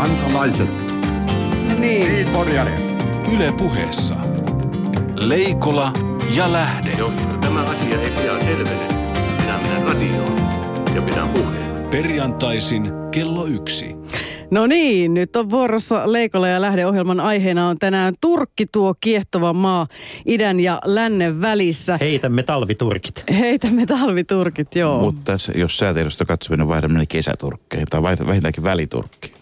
kansalaiset, Niin. niin porjare. Yle puheessa. Leikola ja Lähde. Jos tämä asia ei pian selvene, minä menen radioon ja pidän puheen. Perjantaisin kello yksi. No niin, nyt on vuorossa Leikola ja Lähde-ohjelman aiheena on tänään Turkki tuo kiehtova maa idän ja lännen välissä. Heitämme talviturkit. Heitämme talviturkit, joo. Mutta jos säätiedosta katsominen vaihdamme kesäturkkeihin tai vaihda- vähintäänkin väliturkkiin.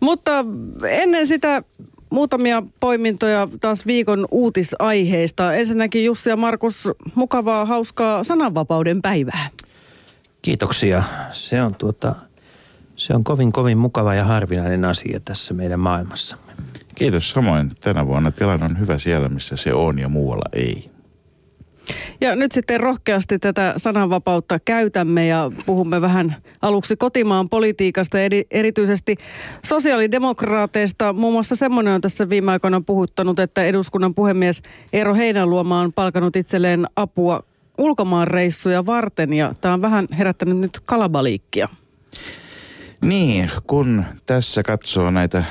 Mutta ennen sitä muutamia poimintoja taas viikon uutisaiheista. Ensinnäkin Jussi ja Markus, mukavaa, hauskaa sananvapauden päivää. Kiitoksia. Se on, tuota, se on kovin kovin mukava ja harvinainen asia tässä meidän maailmassamme. Kiitos samoin. Tänä vuonna tilanne on hyvä siellä, missä se on ja muualla ei. Ja nyt sitten rohkeasti tätä sananvapautta käytämme ja puhumme vähän aluksi kotimaan politiikasta, eri, erityisesti sosiaalidemokraateista. Muun muassa semmoinen on tässä viime aikoina puhuttanut, että eduskunnan puhemies Eero Heinäluoma on palkanut itselleen apua ulkomaanreissuja varten ja tämä on vähän herättänyt nyt kalabaliikkia. Niin, kun tässä katsoo näitä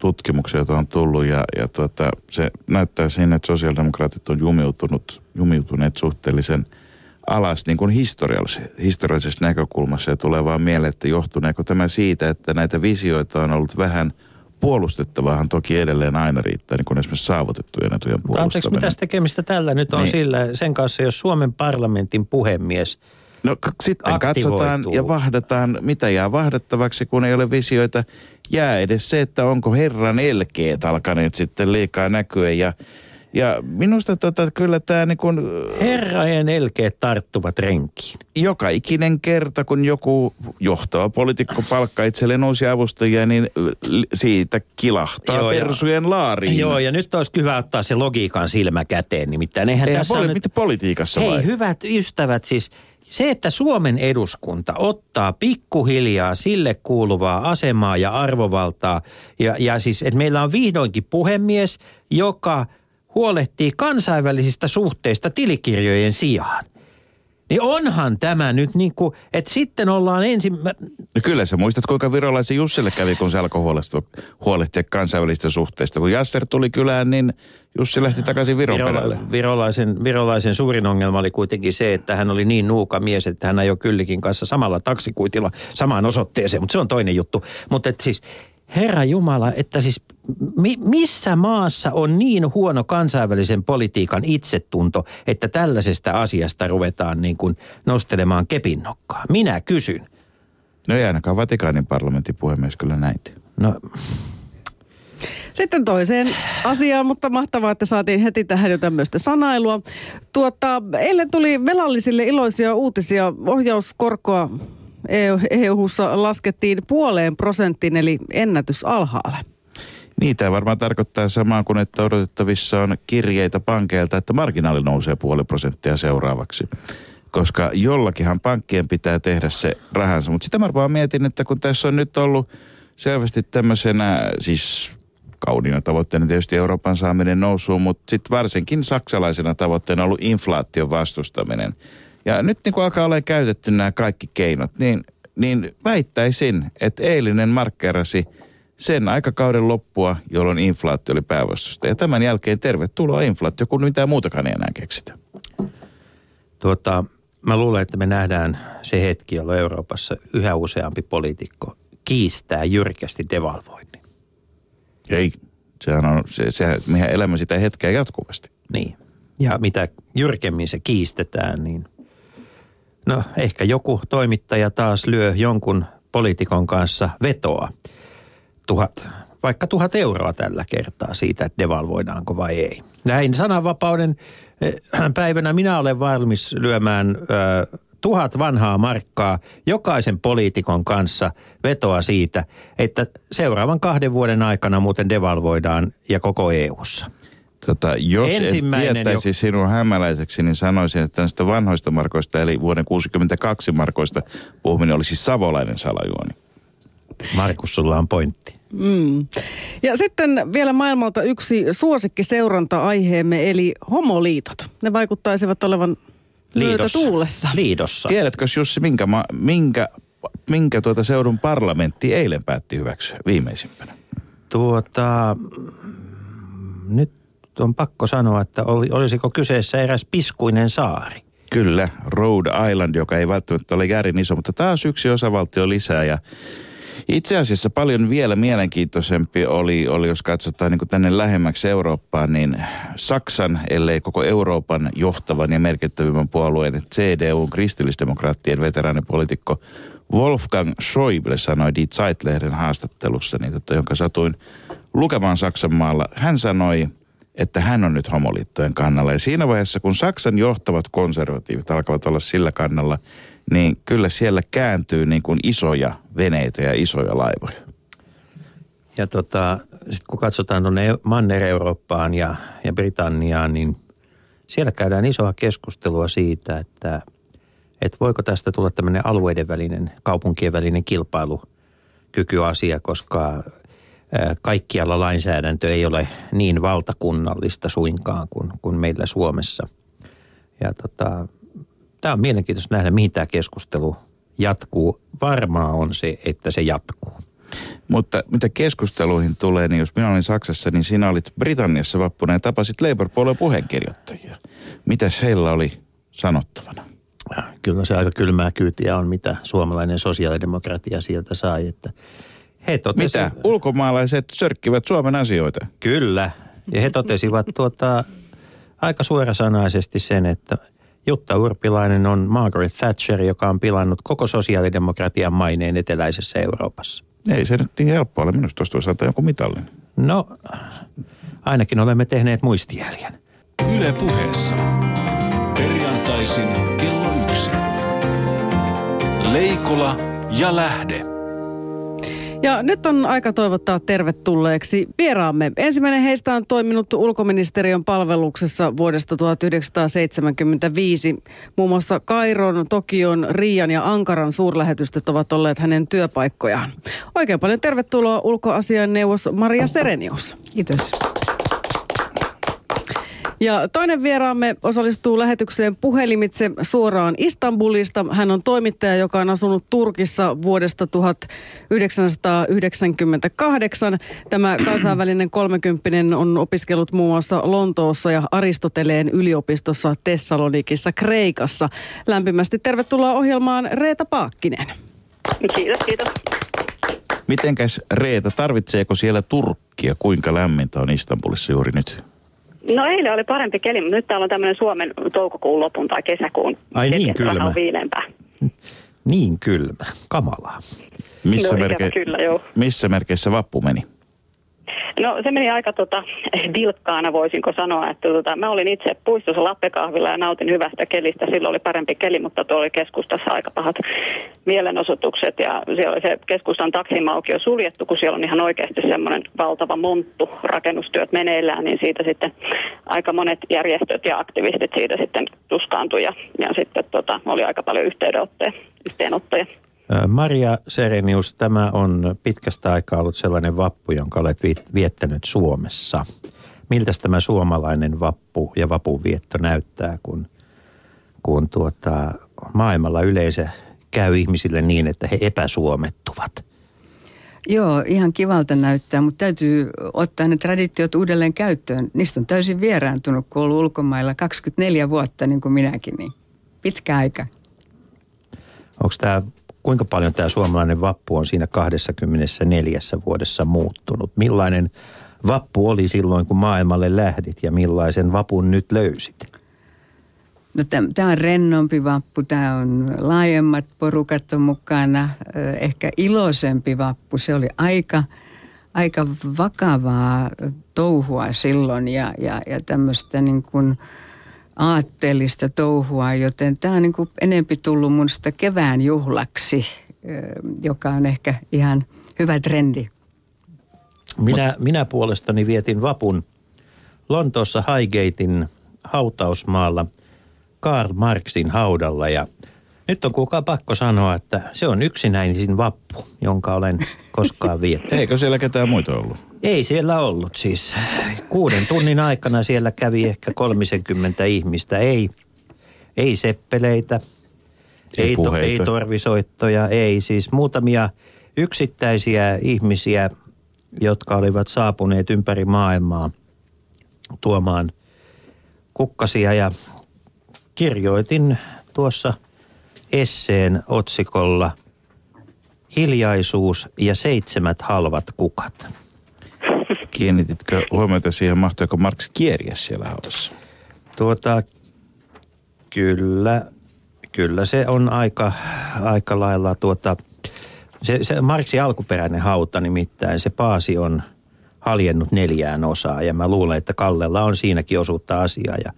puoluekannatustutkimuksia, joita on tullut ja, ja tuota, se näyttää siinä, että sosiaalidemokraatit on jumiutunut, jumiutuneet suhteellisen alas niin kuin historiallis- historiallisesta näkökulmassa ja tulee vaan mieleen, että johtuneeko tämä siitä, että näitä visioita on ollut vähän puolustettavaahan toki edelleen aina riittää, niin kuin esimerkiksi saavutettujen etujen Mutta anteeksi, puolustaminen. mitä tekemistä tällä nyt on Niin. sillä, sen kanssa, jos Suomen parlamentin puhemies No k- sitten aktivoituu. katsotaan ja vahdataan, mitä jää vahdattavaksi, kun ei ole visioita. Jää edes se, että onko herran elkeet alkaneet sitten liikaa näkyä. Ja, ja minusta tota, kyllä tämä niin kun, herrajen elkeet tarttuvat renkiin. joka ikinen kerta, kun joku johtava poliitikko palkkaa itselleen uusia avustajia, niin siitä kilahtaa Joo, Joo, ja- persujen laariin. Joo, ja nyt olisi hyvä ottaa se logiikan silmä käteen. Nimittäin eihän Eihän tässä poli- on nyt... politiikassa Hei, vai? hyvät ystävät, siis se, että Suomen eduskunta ottaa pikkuhiljaa sille kuuluvaa asemaa ja arvovaltaa, ja, ja siis, että meillä on vihdoinkin puhemies, joka huolehtii kansainvälisistä suhteista tilikirjojen sijaan. Niin onhan tämä nyt niin kuin, että sitten ollaan ensin... No kyllä sä muistat, kuinka virolaisen Jussille kävi, kun se alkoi huolehtia kansainvälisistä suhteista. Kun Jasser tuli kylään, niin Jussi lähti takaisin Viron perälle. Virola, virolaisen, virolaisen suurin ongelma oli kuitenkin se, että hän oli niin nuuka mies, että hän ajoi kyllikin kanssa samalla taksikuitilla samaan osoitteeseen, mutta se on toinen juttu. Mutta siis, Herra Jumala, että siis mi, missä maassa on niin huono kansainvälisen politiikan itsetunto, että tällaisesta asiasta ruvetaan niin kuin nostelemaan kepinnokkaa? Minä kysyn. No ei ainakaan Vatikaanin parlamentin puhemies kyllä näitä. No, Sitten toiseen asiaan, mutta mahtavaa, että saatiin heti tähän jo tämmöistä sanailua. Tuota, eilen tuli velallisille iloisia uutisia. Ohjauskorkoa EU-ssa laskettiin puoleen prosenttiin, eli ennätys alhaalle. Niin, tämä varmaan tarkoittaa samaa kuin, että odotettavissa on kirjeitä pankeilta, että marginaali nousee puoli prosenttia seuraavaksi. Koska jollakinhan pankkien pitää tehdä se rahansa. Mutta sitä mä vaan mietin, että kun tässä on nyt ollut selvästi tämmöisenä, siis kauniina tavoitteena tietysti Euroopan saaminen nousuun, mutta sitten varsinkin saksalaisena tavoitteena on ollut inflaation vastustaminen. Ja nyt niin kun alkaa olla käytetty nämä kaikki keinot, niin, niin väittäisin, että eilinen markkerasi sen aikakauden loppua, jolloin inflaatio oli päävastusta. Ja tämän jälkeen tervetuloa inflaatio, kun mitään muutakaan ei enää keksitä. Tuota, mä luulen, että me nähdään se hetki, jolloin Euroopassa yhä useampi poliitikko kiistää jyrkästi devalvoinnin. Ei, sehän on, se, se, mehän elämme sitä hetkeä jatkuvasti. Niin. Ja mitä jyrkemmin se kiistetään, niin no ehkä joku toimittaja taas lyö jonkun poliitikon kanssa vetoa. Tuhat, vaikka tuhat euroa tällä kertaa siitä, että devalvoidaanko vai ei. Näin sananvapauden eh, päivänä minä olen valmis lyömään ö, tuhat vanhaa markkaa jokaisen poliitikon kanssa vetoa siitä, että seuraavan kahden vuoden aikana muuten devalvoidaan ja koko EU:ssa. Tota, jos Ensimmäinen en tietäisi jo- sinua hämäläiseksi, niin sanoisin, että näistä vanhoista markoista, eli vuoden 62 markoista puhuminen olisi savolainen salajuoni. Markus, sulla on pointti. Mm. Ja sitten vielä maailmalta yksi suosikkiseuranta-aiheemme, eli homoliitot. Ne vaikuttaisivat olevan myötä tuulessa. Liidossa. Tiedätkö Jussi, minkä, ma- minkä minkä tuota seudun parlamentti eilen päätti hyväksyä viimeisimpänä? Tuota, nyt on pakko sanoa, että oli, olisiko kyseessä eräs piskuinen saari. Kyllä, Rhode Island, joka ei välttämättä ole järin iso, mutta taas yksi osavaltio lisää ja itse asiassa paljon vielä mielenkiintoisempi oli, oli jos katsotaan niin tänne lähemmäksi Eurooppaan, niin Saksan, ellei koko Euroopan johtavan ja merkittävimmän puolueen CDU, kristillisdemokraattien veteraanipolitiikko Wolfgang Schäuble sanoi Die Zeit-lehden haastattelussa, niin, tota, jonka satuin lukemaan Saksan maalla. Hän sanoi, että hän on nyt homoliittojen kannalla. Ja siinä vaiheessa, kun Saksan johtavat konservatiivit alkavat olla sillä kannalla, niin kyllä siellä kääntyy niin kuin isoja veneitä ja isoja laivoja. Ja tota, sitten kun katsotaan tuonne Manner-Eurooppaan ja, ja Britanniaan, niin siellä käydään isoa keskustelua siitä, että, että voiko tästä tulla tämmöinen alueiden välinen, kaupunkien välinen kilpailukykyasia, koska kaikkialla lainsäädäntö ei ole niin valtakunnallista suinkaan kuin, kuin meillä Suomessa. Ja tota, tämä on mielenkiintoista nähdä, mihin tämä keskustelu jatkuu. Varmaa on se, että se jatkuu. Mutta mitä keskusteluihin tulee, niin jos minä olin Saksassa, niin sinä olit Britanniassa vappuna ja tapasit Labour-puolueen puheenkirjoittajia. Mitäs heillä oli sanottavana? Kyllä se aika kylmää kyytiä on, mitä suomalainen sosiaalidemokratia sieltä sai. Että he totesi, Mitä? Ulkomaalaiset sörkkivät Suomen asioita? Kyllä. Ja he totesivat tuota, aika suorasanaisesti sen, että Jutta Urpilainen on Margaret Thatcher, joka on pilannut koko sosiaalidemokratian maineen eteläisessä Euroopassa. Ei se nyt niin helppoa ole. Minusta tuosta voisi jonkun mitallin. No, ainakin olemme tehneet muistijäljen. Yle puheessa. Perjantaisin kello yksi. Leikola ja Lähde. Ja nyt on aika toivottaa tervetulleeksi vieraamme. Ensimmäinen heistä on toiminut ulkoministeriön palveluksessa vuodesta 1975. Muun muassa Kairon, Tokion, Riian ja Ankaran suurlähetystöt ovat olleet hänen työpaikkojaan. Oikein paljon tervetuloa ulkoasian neuvos Maria Serenius. Kiitos. Ja toinen vieraamme osallistuu lähetykseen puhelimitse suoraan Istanbulista. Hän on toimittaja, joka on asunut Turkissa vuodesta 1998. Tämä kansainvälinen kolmekymppinen on opiskellut muun muassa Lontoossa ja Aristoteleen yliopistossa Tessalonikissa Kreikassa. Lämpimästi tervetuloa ohjelmaan Reeta Paakkinen. Kiitos, kiitos. Mitenkäs Reeta, tarvitseeko siellä Turkkia? Kuinka lämmintä on Istanbulissa juuri nyt? No eilen oli parempi keli, mutta nyt täällä on tämmöinen Suomen toukokuun lopun tai kesäkuun Ai niin kylmä. On viileämpää. Niin kylmä. Kamalaa. Missä, no, merke- kyllä, joo. missä merkeissä vappu meni? No se meni aika tota, vilkkaana voisinko sanoa, että tota, mä olin itse puistossa Lappekahvilla ja nautin hyvästä kelistä. Silloin oli parempi keli, mutta tuo oli keskustassa aika pahat mielenosoitukset ja siellä oli se keskustan taksimaukio suljettu, kun siellä on ihan oikeasti semmoinen valtava monttu rakennustyöt meneillään, niin siitä sitten aika monet järjestöt ja aktivistit siitä sitten tuskaantui ja, ja sitten tota, oli aika paljon yhteydenottoja. Maria Serenius, tämä on pitkästä aikaa ollut sellainen vappu, jonka olet viettänyt Suomessa. Miltä tämä suomalainen vappu ja vapunvietto näyttää, kun, kun tuota, maailmalla yleensä käy ihmisille niin, että he epäsuomettuvat? Joo, ihan kivalta näyttää, mutta täytyy ottaa ne traditiot uudelleen käyttöön. Niistä on täysin vieraantunut, kun ollut ulkomailla 24 vuotta, niin kuin minäkin, niin pitkä aika. Onko tämä kuinka paljon tämä suomalainen vappu on siinä 24 vuodessa muuttunut? Millainen vappu oli silloin, kun maailmalle lähdit ja millaisen vapun nyt löysit? No tämä on rennompi vappu, tämä on laajemmat porukat on mukana, ehkä iloisempi vappu. Se oli aika, aika vakavaa touhua silloin ja, ja, ja tämmöistä niin kuin – aatteellista touhua, joten tämä on niin kuin enempi tullut mun sitä kevään juhlaksi, joka on ehkä ihan hyvä trendi. Minä, minä puolestani vietin vapun Lontoossa Highgatein hautausmaalla Karl Marxin haudalla ja nyt on kukaan pakko sanoa, että se on yksinäisin vappu, jonka olen koskaan viettänyt. Eikö siellä ketään muita ollut? Ei siellä ollut siis. Kuuden tunnin aikana siellä kävi ehkä 30 ihmistä. Ei, ei seppeleitä, Ei, to, puheita. ei torvisoittoja, ei. Siis muutamia yksittäisiä ihmisiä, jotka olivat saapuneet ympäri maailmaa tuomaan kukkasia ja kirjoitin tuossa esseen otsikolla Hiljaisuus ja seitsemät halvat kukat. Kiinnititkö huomiota siihen, mahtoiko Marx kieriä siellä haudassa? Tuota, kyllä, kyllä se on aika, aika lailla tuota, se, se Marksin alkuperäinen hauta nimittäin, se paasi on haljennut neljään osaan ja mä luulen, että Kallella on siinäkin osuutta asiaa ja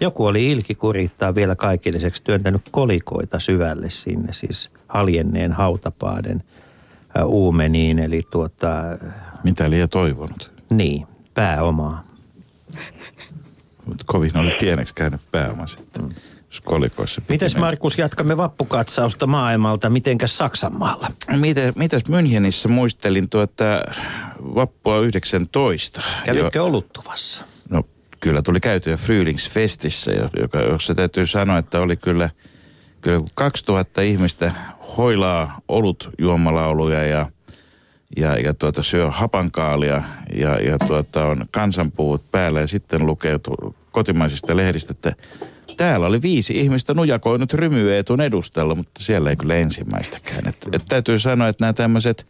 joku oli ilki kurittaa vielä kaikilliseksi työntänyt kolikoita syvälle sinne, siis haljenneen hautapaaden uumeniin, eli tuota, Mitä liian toivonut? Niin, pääomaa. Mutta kovin oli pieneksi käynyt pääoma sitten. Mm. Kolikoissa Mites. Markus, jatkamme vappukatsausta maailmalta, mitenkäs Saksan maalla? Miten, mitäs Münchenissä muistelin tuota vappua 19? Kävitkö oluttuvassa? No kyllä tuli käytyä Frühlingsfestissä, jo- joka, jossa täytyy sanoa, että oli kyllä, kyllä kun 2000 ihmistä hoilaa olut juomalauluja ja, ja, ja tuota, syö hapankaalia ja, ja tuota, on kansanpuvut päällä ja sitten lukee kotimaisista lehdistä, että täällä oli viisi ihmistä nujakoinut rymyeetun edustalla, mutta siellä ei kyllä ensimmäistäkään. Et, et täytyy sanoa, että nämä tämmöiset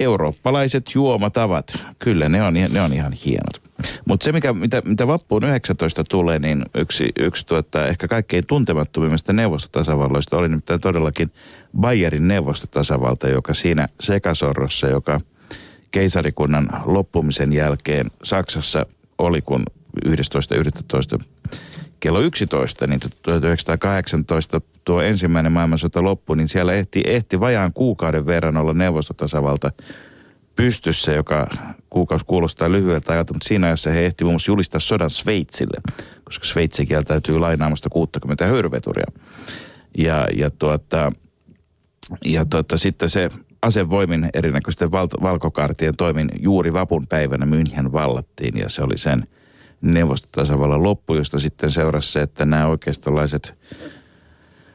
eurooppalaiset juomatavat, kyllä ne on, ne on ihan hienot. Mutta se, mikä, mitä, mitä vappuun 19 tulee, niin yksi, yksi tuota, ehkä kaikkein tuntemattomimmista neuvostotasavalloista oli nimittäin todellakin Bayerin neuvostotasavalta, joka siinä sekasorrossa, joka keisarikunnan loppumisen jälkeen Saksassa oli, kun 11.11. kello 11, niin 1918 tuo ensimmäinen maailmansota loppui, niin siellä ehti, ehti vajaan kuukauden verran olla neuvostotasavalta pystyssä, joka kuukausi kuulostaa lyhyeltä ajalta, mutta siinä ajassa he ehti muun muassa julistaa sodan Sveitsille, koska Sveitsi kieltäytyy lainaamasta 60 höyryveturia. Ja, ja, tuota, ja tuota, sitten se asevoimin erinäköisten val- valkokartien toimin juuri vapun päivänä München vallattiin ja se oli sen neuvostotasavallan loppu, josta sitten seurasi se, että nämä oikeistolaiset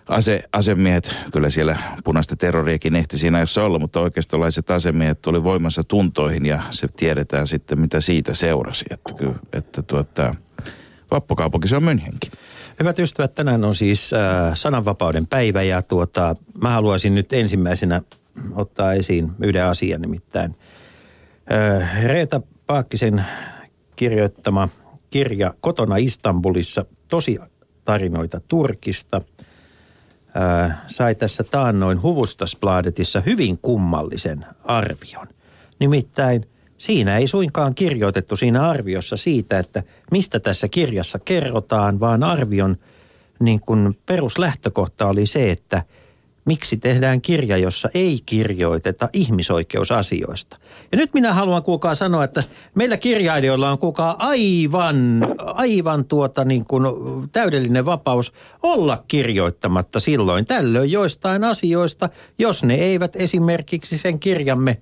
ase, asemiehet, kyllä siellä punaista terroriakin ehti siinä jossa olla, mutta oikeistolaiset asemiehet tuli voimassa tuntoihin ja se tiedetään sitten, mitä siitä seurasi. Että, että tuota, vappukaupunki se on Münchenkin. Hyvät ystävät, tänään on siis äh, sananvapauden päivä ja tuota, mä haluaisin nyt ensimmäisenä ottaa esiin yhden asian nimittäin. Äh, Reeta Paakkisen kirjoittama kirja Kotona Istanbulissa, tosi tarinoita Turkista, äh, sai tässä taannoin Huvustasbladetissa hyvin kummallisen arvion. Nimittäin siinä ei suinkaan kirjoitettu siinä arviossa siitä, että mistä tässä kirjassa kerrotaan, vaan arvion niin kuin peruslähtökohta oli se, että miksi tehdään kirja, jossa ei kirjoiteta ihmisoikeusasioista. Ja nyt minä haluan kuulkaa sanoa, että meillä kirjailijoilla on kuulkaa aivan, aivan tuota niin kuin täydellinen vapaus olla kirjoittamatta silloin tällöin joistain asioista, jos ne eivät esimerkiksi sen kirjamme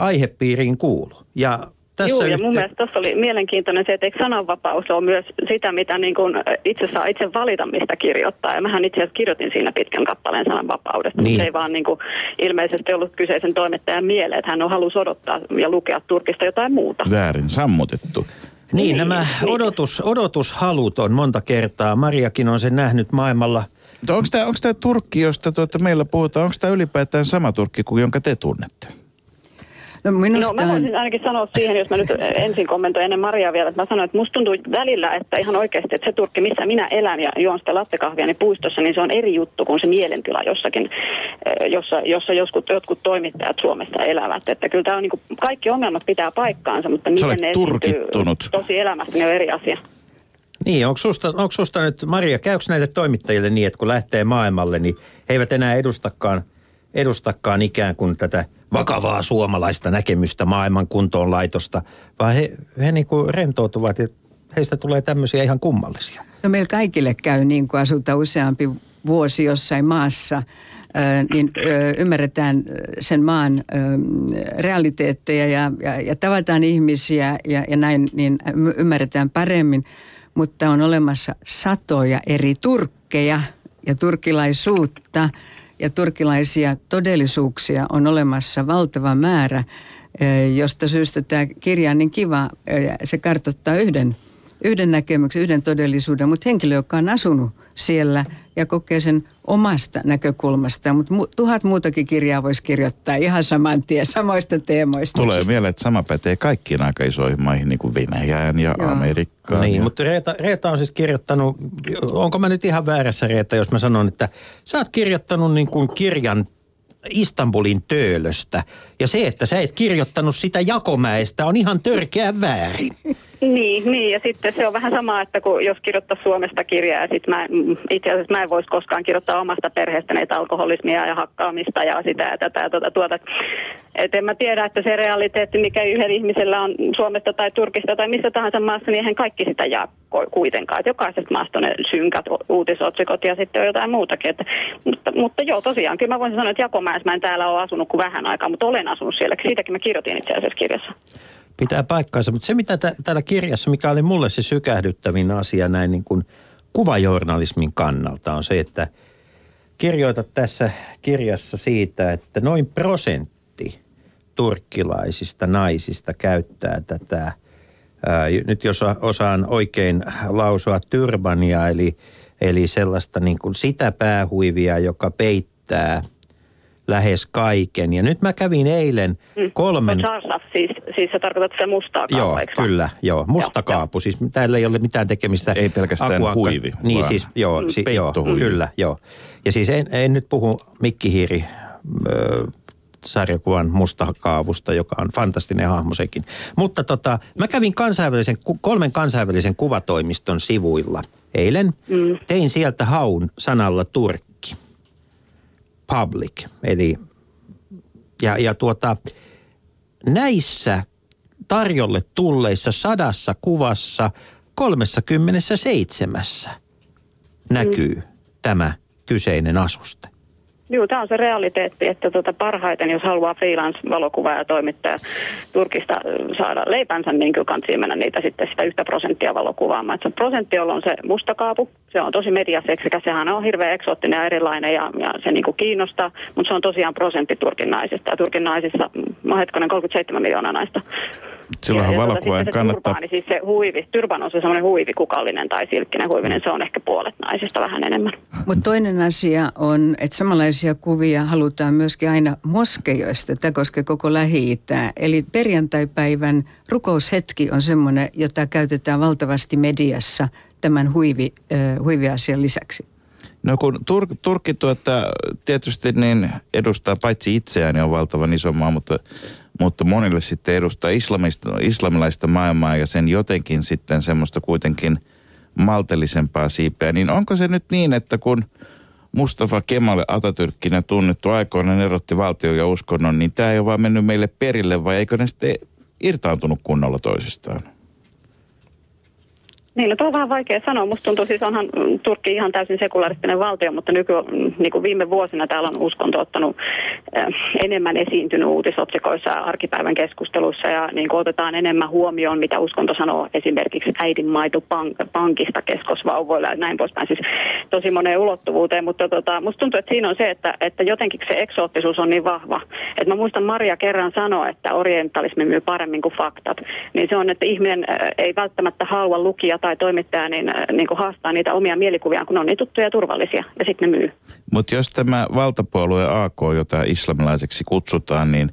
aihepiiriin kuulu. Ja tässä Joo, ja mun yhte- mielestä tuossa oli mielenkiintoinen se, että eikö sananvapaus ole myös sitä, mitä niin kuin itse saa itse valita, mistä kirjoittaa. Ja mähän itse asiassa kirjoitin siinä pitkän kappaleen sananvapaudesta, Niin. mutta se ei vaan niin kuin ilmeisesti ollut kyseisen toimittajan mieleen, että hän on halus odottaa ja lukea Turkista jotain muuta. Väärin sammutettu. Niin, Niin, nämä niin. odotus, odotushalut on monta kertaa. Mariakin on sen nähnyt maailmalla. Onko tämä Turkki, josta tuota meillä puhutaan, onko tämä ylipäätään sama Turkki kuin jonka te tunnette? No No minusta mä on, voisin ainakin sanoa siihen, jos mä nyt ensin kommentoin ennen Mariaa vielä, että mä sanoin, että musta tuntuu välillä, että ihan oikeasti, että se Turkki, missä minä elän ja juon sitä lattekahvia niin puistossa, niin se on eri juttu kuin se mielentila jossakin, eh, jossa, jossa joskus, jotkut toimittajat Suomessa elävät. Että kyllä tämä on niin kuin, kaikki ongelmat pitää paikkaansa, mutta miten ne turkittunut. tosi elämässä, ne on eri asia. Niin, onko susta, onko susta nyt, Maria, käykö näille toimittajille niin, että kun lähtee maailmalle, niin he eivät enää edustakaan, edustakaan ikään kuin tätä vakavaa suomalaista näkemystä maailman kuntoon laitosta, vaan he, he niin kuin rentoutuvat ja heistä tulee tämmöisiä ihan kummallisia. no meillä kaikille käy niin kuin asuta useampi vuosi jossain maassa, niin ymmärretään sen maan realiteetteja ja, ja, ja tavataan ihmisiä ja, ja näin, niin ymmärretään paremmin. Mutta on olemassa satoja eri turkkeja ja turkilaisuutta ja turkilaisia todellisuuksia on olemassa valtava määrä, eh, josta syystä tämä kirja on niin kiva. Eh, se kartoittaa yhden, yhden näkemyksen, yhden todellisuuden, mutta henkilö, joka on asunut siellä ja kokee sen omasta näkökulmasta. Mutta mu- tuhat muutakin kirjaa voisi kirjoittaa ihan saman tien samoista teemoista. Tulee mieleen, että sama pätee kaikkiin aika isoihin maihin, niin kuin Venäjään ja Joo. Amerikkaan. Niin, ja... mutta Reeta, Reeta on siis kirjoittanut, onko mä nyt ihan väärässä Reeta, jos mä sanon, että sä oot kirjoittanut niin kuin kirjan Istanbulin töölöstä. Ja se, että sä et kirjoittanut sitä Jakomäestä on ihan törkeä väärin. Niin, niin, ja sitten se on vähän sama, että kun jos kirjoittaa Suomesta kirjaa, ja sit mä, mm, itse asiassa mä en voisi koskaan kirjoittaa omasta perheestä näitä alkoholismia ja hakkaamista ja sitä ja tätä ja tuota, tuota. Et en mä tiedä, että se realiteetti, mikä yhdellä ihmisellä on Suomesta tai Turkista tai missä tahansa maassa, niin eihän kaikki sitä jaa kuitenkaan. Et jokaisesta maasta on ne synkät uutisotsikot ja sitten on jotain muutakin. Että, mutta, mutta joo, tosiaan, kyllä mä voisin sanoa, että Jakomäessä mä en täällä ole asunut kuin vähän aikaa, mutta olen asunut siellä. Siitäkin mä kirjoitin itse asiassa kirjassa. Pitää paikkaansa, mutta se mitä tä- täällä kirjassa, mikä oli mulle se sykähdyttävin asia näin niin kuin kuvajournalismin kannalta on se, että kirjoitat tässä kirjassa siitä, että noin prosentti turkkilaisista naisista käyttää tätä, ää, nyt jos osaan oikein lausua turbania, eli, eli sellaista niin kuin sitä päähuivia, joka peittää lähes kaiken. Ja nyt mä kävin eilen kolmen... Mm. Siis, siis sä tarkoitat sitä mustaa kaapua, Joo, eikö kyllä, joo. Musta Joo, kaapu. Siis täällä ei ole mitään tekemistä. Ei pelkästään Akuankka- huivi, Niin siis, joo, si, joo kyllä, joo. Ja siis en, en nyt puhu Mikki Hiiri ö, sarjakuvan mustakaavusta, joka on fantastinen hahmo sekin. Mutta tota, mä kävin kansainvälisen, kolmen kansainvälisen kuvatoimiston sivuilla eilen. Mm. Tein sieltä haun sanalla Turkki. Public, eli ja, ja tuota, näissä tarjolle tulleissa sadassa kuvassa 37 näkyy mm. tämä kyseinen asuste. Joo, tämä on se realiteetti, että tota parhaiten, jos haluaa freelance-valokuvaa ja toimittaja Turkista saada leipänsä, niin kyllä kannattaa mennä niitä sitten sitä yhtä prosenttia valokuvaamaan. Et se prosentti, jolla on se mustakaapu, se on tosi mediaseksikä, sehän on hirveän eksoottinen ja erilainen ja, ja se niinku kiinnostaa, mutta se on tosiaan prosentti Turkin naisista. Ja Turkin naisissa, mä hetkonen, 37 miljoonaa naista. Silloinhan ja, valokuvaajan sitten se kannattaa... Turbaani, siis se huivi, turban on se semmoinen huivi, kukallinen tai silkkinen huivinen, se on ehkä puolet naisista vähän enemmän. Mutta toinen asia on, että samanlaisia kuvia halutaan myöskin aina moskeijoista. Tämä koskee koko Lähi-Itää. Eli perjantaipäivän rukoushetki on semmoinen, jota käytetään valtavasti mediassa tämän huivi, äh, huiviasian lisäksi. No kun Tur- Turkki tuota, tietysti niin edustaa paitsi itseään, niin on valtavan iso maa, mutta, mutta monille sitten edustaa islamista, islamilaista maailmaa ja sen jotenkin sitten semmoista kuitenkin maltellisempaa siipeä. Niin onko se nyt niin, että kun Mustafa Kemal Atatürkkinä tunnettu aikoinaan erotti valtion ja uskonnon, niin tämä ei ole vaan mennyt meille perille vai eikö ne sitten irtaantunut kunnolla toisistaan? Niin, no tuo on vähän vaikea sanoa. Musta tuntuu, siis onhan mm, Turkki ihan täysin sekulaaristinen valtio, mutta nyky, mm, niin kuin viime vuosina täällä on uskonto ottanut äh, enemmän esiintynyt uutisotsikoissa ja arkipäivän keskusteluissa ja niin kuin otetaan enemmän huomioon, mitä uskonto sanoo esimerkiksi äidinmaito pank- pankista keskosvauvoilla ja näin poispäin. Siis tosi moneen ulottuvuuteen, mutta tota, musta tuntuu, että siinä on se, että, että jotenkin se eksoottisuus on niin vahva. Et mä muistan Maria kerran sanoa, että orientalismi myy paremmin kuin faktat. Niin se on, että ihminen äh, ei välttämättä halua lukija tai toimittaja niin, äh, niin kuin haastaa niitä omia mielikuviaan, kun on niin tuttuja ja turvallisia, ja sitten ne myy. Mutta jos tämä valtapuolue AK, jota islamilaiseksi kutsutaan, niin,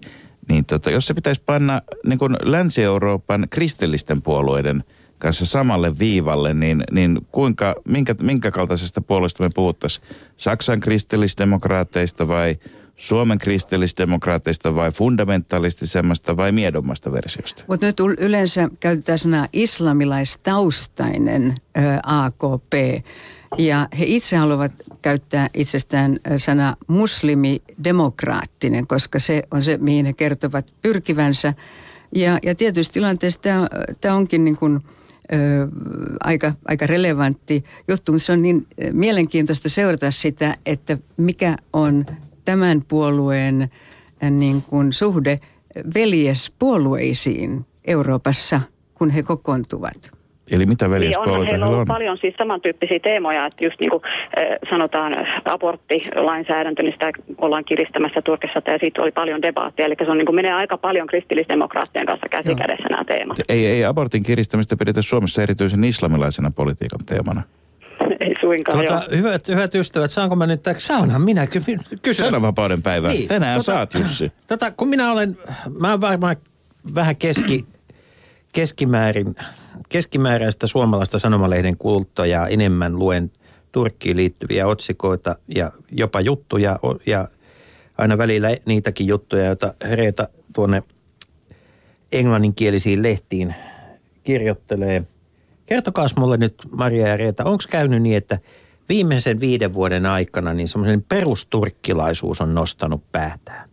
niin tota, jos se pitäisi panna niin kuin Länsi-Euroopan kristillisten puolueiden kanssa samalle viivalle, niin, niin kuinka, minkä, minkä kaltaisesta puolueesta me puhuttaisiin? Saksan kristillisdemokraateista vai Suomen kristillisdemokraateista vai fundamentalistisemmasta vai miedommasta versiosta? Mutta nyt yleensä käytetään sanaa islamilaistaustainen AKP. Ja he itse haluavat käyttää itsestään ö, sanaa muslimidemokraattinen, koska se on se, mihin he kertovat pyrkivänsä. Ja, ja tietysti tilanteessa tämä, onkin niin kuin, ö, aika, aika relevantti juttu, mutta se on niin mielenkiintoista seurata sitä, että mikä on tämän puolueen ö, niin kuin suhde veljespuolueisiin Euroopassa, kun he kokoontuvat. Eli mitä Niin veljespuolueita onhan heillä heillä ollut on? paljon siis samantyyppisiä teemoja, että just niin kuin eh, sanotaan aborttilainsäädäntö, niin sitä ollaan kiristämässä Turkissa ja siitä oli paljon debaattia. Eli se on niin kuin menee aika paljon kristillisdemokraattien kanssa käsi Joo. kädessä nämä teemat. Ei, ei abortin kiristämistä pidetä Suomessa erityisen islamilaisena politiikan teemana. Ei suinkaan, Tuota, joo. hyvät, hyvät ystävät, saanko mä nyt, saanhan minä ky- kysyä. Sananvapauden päivä. Niin, Tänään tota- saat, Jussi. Tota, kun minä olen, mä olen varmaan vähän keski, keskimäärin, keskimääräistä suomalaista sanomalehden kuluttajaa enemmän luen Turkkiin liittyviä otsikoita ja jopa juttuja ja aina välillä niitäkin juttuja, joita Reeta tuonne englanninkielisiin lehtiin kirjoittelee. Kertokaas mulle nyt Maria ja Reeta, onko käynyt niin, että viimeisen viiden vuoden aikana niin semmoinen perusturkkilaisuus on nostanut päätään?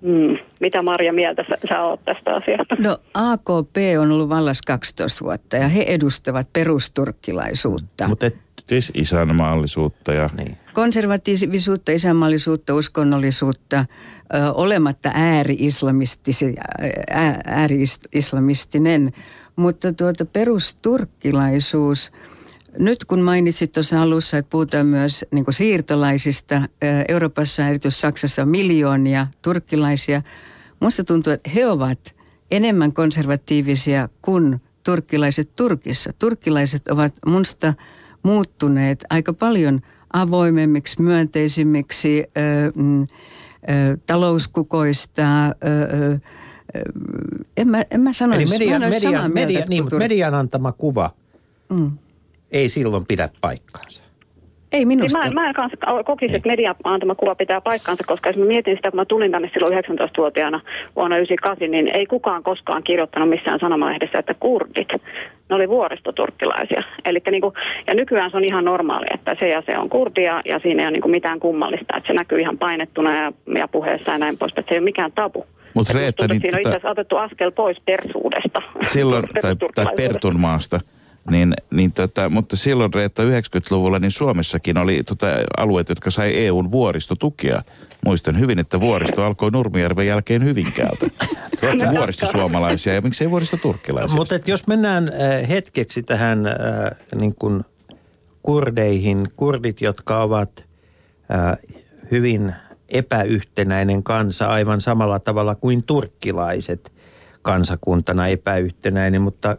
Mm. Mitä Marja mieltä sä, sä oot tästä asiasta? No AKP on ollut vallassa 12 vuotta ja he edustavat perusturkkilaisuutta. Mutta Siis isänmaallisuutta ja niin. konservatiivisuutta, isänmaallisuutta, uskonnollisuutta, ö, olematta ääri-islamistisi- ää- ääri-islamistinen. Mutta tuota perusturkkilaisuus, nyt kun mainitsit tuossa alussa, että puhutaan myös niin siirtolaisista, Euroopassa, erityisesti Saksassa on miljoonia turkkilaisia. Musta tuntuu, että he ovat enemmän konservatiivisia kuin turkkilaiset Turkissa. Turkkilaiset ovat musta muuttuneet aika paljon avoimemmiksi, myönteisimmiksi, ö, mm, ö, talouskukoista. Ö, ö, ö, en, mä, en mä sanoisi, Eli mä median, samaa median, mieltä media, kuin niin, mutta Tur- median antama kuva Mm. ei silloin pidä paikkaansa. Ei Niin minusta. mä, en- mä en kanssa kokisi, että median antama kuva pitää paikkaansa, koska jos mä mietin sitä, kun mä tulin tänne silloin 19-vuotiaana vuonna 98, niin ei kukaan koskaan kirjoittanut missään sanomalehdessä, että kurdit, ne oli vuoristoturkkilaisia. Elikkä niinku, ja nykyään se on ihan normaali, että se ja se on kurdia ja siinä ei ole niinku mitään kummallista, että se näkyy ihan painettuna ja, ja puheessa ja näin pois, että se ei ole mikään tabu. Mut Et musta Reetta, tuntuu, niin siinä on itse asiassa otettu askel pois persuudesta. silloin, tai, tai. Pertunmaasta, niin, niin tota, mutta silloin Reetta 90-luvulla niin Suomessakin oli tota, alueet, jotka sai EUn vuoristotukia. Muistan hyvin, että vuoristo alkoi Nurmijärven jälkeen Hyvinkäältä. Te olette vuoristosuomalaisia ja miksei vuoristoturkkilaisia? Mutta et jos mennään äh, hetkeksi tähän äh, niin kuin kurdeihin, kurdit, jotka ovat äh, hyvin epäyhtenäinen kansa aivan samalla tavalla kuin turkkilaiset kansakuntana epäyhtenäinen, mutta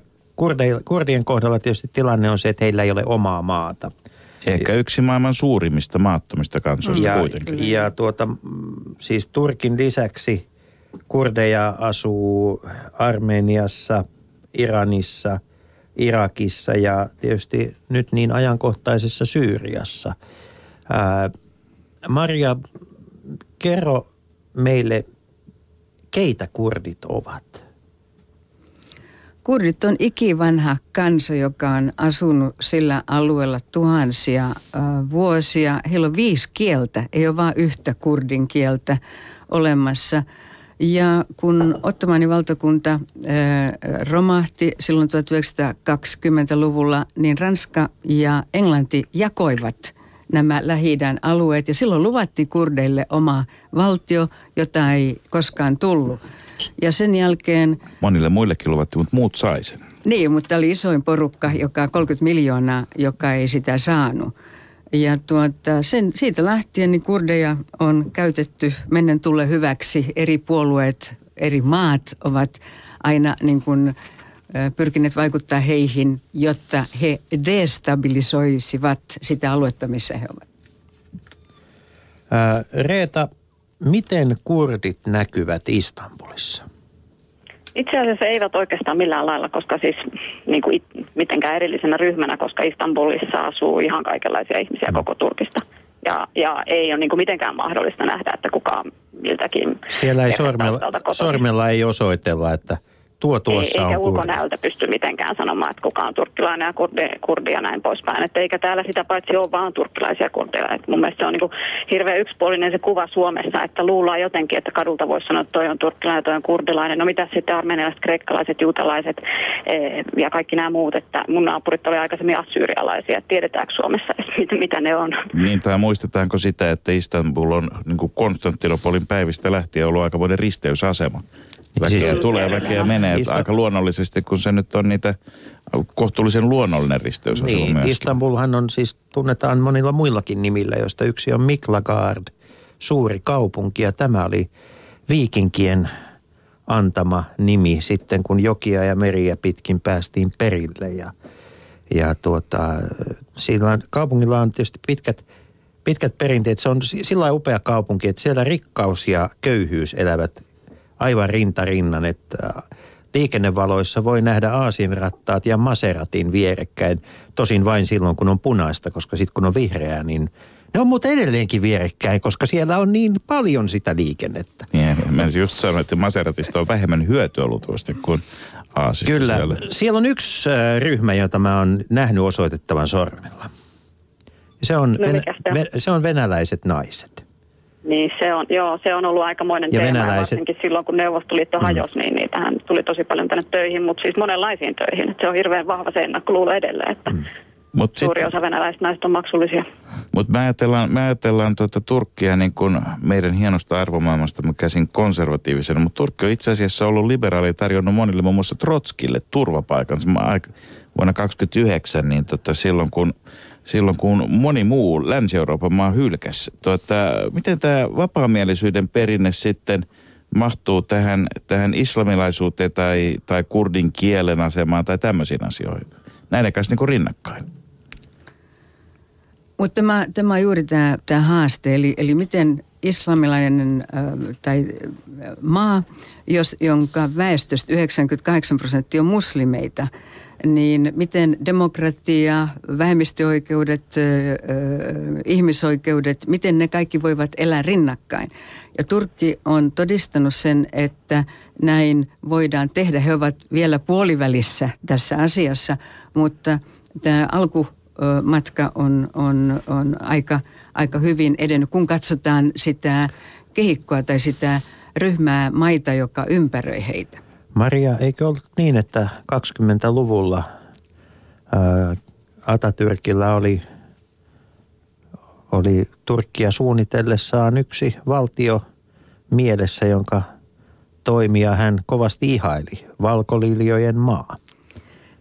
kurdien kohdalla tietysti tilanne on se, että heillä ei ole omaa maata. Ehkä yksi maailman suurimmista maattomista kansoista Ja, kuitenkin. ja tuota, siis Turkin lisäksi kurdeja asuu Armeniassa, Iranissa, Irakissa ja tietysti nyt niin ajankohtaisessa Syyriassa. Ää, Maria, kerro meille, keitä kurdit ovat? Kurdit on ikivanha kansa, joka on asunut sillä alueella tuhansia vuosia. Heillä on viisi kieltä, ei ole vain yhtä kurdin kieltä olemassa. Ja kun Ottomanin valtakunta romahti silloin 1920-luvulla, niin Ranska ja Englanti jakoivat nämä lähi alueet. Ja silloin luvattiin kurdeille oma valtio, jota ei koskaan tullut. Ja sen jälkeen Monille muillekin luvattiin, mutta muut sai sen. niin, mutta oli isoin porukka, joka 30 miljoonaa, joka ei sitä saanut. Ja tuota, sen, siitä lähtien niin kurdeja on käytetty mennen tulle hyväksi. Eri puolueet, eri maat ovat aina niin kuin, pyrkineet vaikuttaa heihin, jotta he destabilisoisivat sitä aluetta, missä he ovat. Ää, Reeta, miten kurdit näkyvät Istanbulissa? Itse asiassa eivät oikeastaan millään lailla, koska siis niin kuin it, mitenkään erillisenä ryhmänä, koska Istanbulissa asuu ihan kaikenlaisia ihmisiä koko Turkista. Ja, ja ei ole niin kuin mitenkään mahdollista nähdä, että kukaan miltäkin Siellä ei sormella, sormella ei osoitella, että tuo tuossa ei, on eikä ulkonäöltä pysty mitenkään sanomaan, että kuka on turkkilainen ja kurdi, kurdi ja näin poispäin. Että eikä täällä sitä paitsi ole vaan turkkilaisia kurdeja. Et mun mielestä se on niin hirveän yksipuolinen se kuva Suomessa, että luullaan jotenkin, että kadulta voisi sanoa, että toi on turkkilainen ja toi on kurdilainen. No mitä sitten armenialaiset, kreikkalaiset, juutalaiset eh, ja kaikki nämä muut. Että mun naapurit oli aikaisemmin assyrialaisia. Et tiedetäänkö Suomessa edes, mitä, mitä ne on? Niin, tai muistetaanko sitä, että Istanbul on niin kuin Konstantinopolin päivistä lähtien ollut aikamoinen risteysasema. Väkeä Siis- tulee, väkeä menee. Ista- Aika luonnollisesti, kun se nyt on niitä kohtuullisen luonnollinen risteys. Niin, myöskin. Istanbulhan on siis, tunnetaan monilla muillakin nimillä, joista yksi on Miklagard, suuri kaupunki. Ja tämä oli viikinkien antama nimi sitten, kun jokia ja meriä pitkin päästiin perille. Ja, ja tuota, sillä on, kaupungilla on tietysti pitkät, pitkät perinteet. Se on si- sillä upea kaupunki, että siellä rikkaus ja köyhyys elävät aivan rinta rinnan, että liikennevaloissa voi nähdä aasinrattaat ja Maseratin vierekkäin. Tosin vain silloin, kun on punaista, koska sitten kun on vihreää, niin ne on muuten edelleenkin vierekkäin, koska siellä on niin paljon sitä liikennettä. Niin, mä just sanoin, että Maseratista on vähemmän hyötyä luultavasti kuin Aasista Kyllä. siellä. Siellä. siellä on yksi äh, ryhmä, jota mä oon nähnyt osoitettavan sormella. Se on, No, se on venäläiset naiset. Niin se on, joo, se on ollut aikamoinen Ja teema. Venäläiset- varsinkin silloin, kun Neuvostoliitto hajosi, niin niitähän tuli tosi paljon tänne töihin, mutta siis monenlaisiin töihin. Et se on hirveän vahva se ennakkoluulo edelleen, että mm. Mut sit- suuri osa venäläisistä naista on maksullisia. Mutta me ajatellaan, me ajatellaan tuota Turkkia niin kuin meidän hienosta arvomaailmasta käsin konservatiivisena, mutta Turkki on itse asiassa ollut liberaali tarjonnut monille muun muassa Trotskille turvapaikan aika- vuonna 1929, niin tota, silloin, kun, silloin kun moni muu Länsi-Euroopan maa hylkäsi. Tuota, miten tämä vapaamielisyyden perinne sitten mahtuu tähän, tähän islamilaisuuteen tai, tai kurdin kielen asemaan tai tämmöisiin asioihin? Näiden kanssa niin kuin rinnakkain. Mutta tämä, tämä juuri tämä, tämä haaste, eli, eli miten islamilainen äh, tai maa, jos, jonka väestöstä 98 prosenttia on muslimeita, niin miten demokratia, vähemmistöoikeudet, äh, äh, ihmisoikeudet, miten ne kaikki voivat elää rinnakkain. Ja Turkki on todistanut sen, että näin voidaan tehdä. He ovat vielä puolivälissä tässä asiassa, mutta tämä alku ö, matka on, on, on aika, aika hyvin edennyt, kun katsotaan sitä kehikkoa tai sitä ryhmää maita, joka ympäröi heitä. Maria, eikö ollut niin, että 20-luvulla ää, Atatürkillä oli, oli Turkkia suunnitellessaan yksi valtio mielessä, jonka toimia hän kovasti ihaili, Valkoliljojen maa.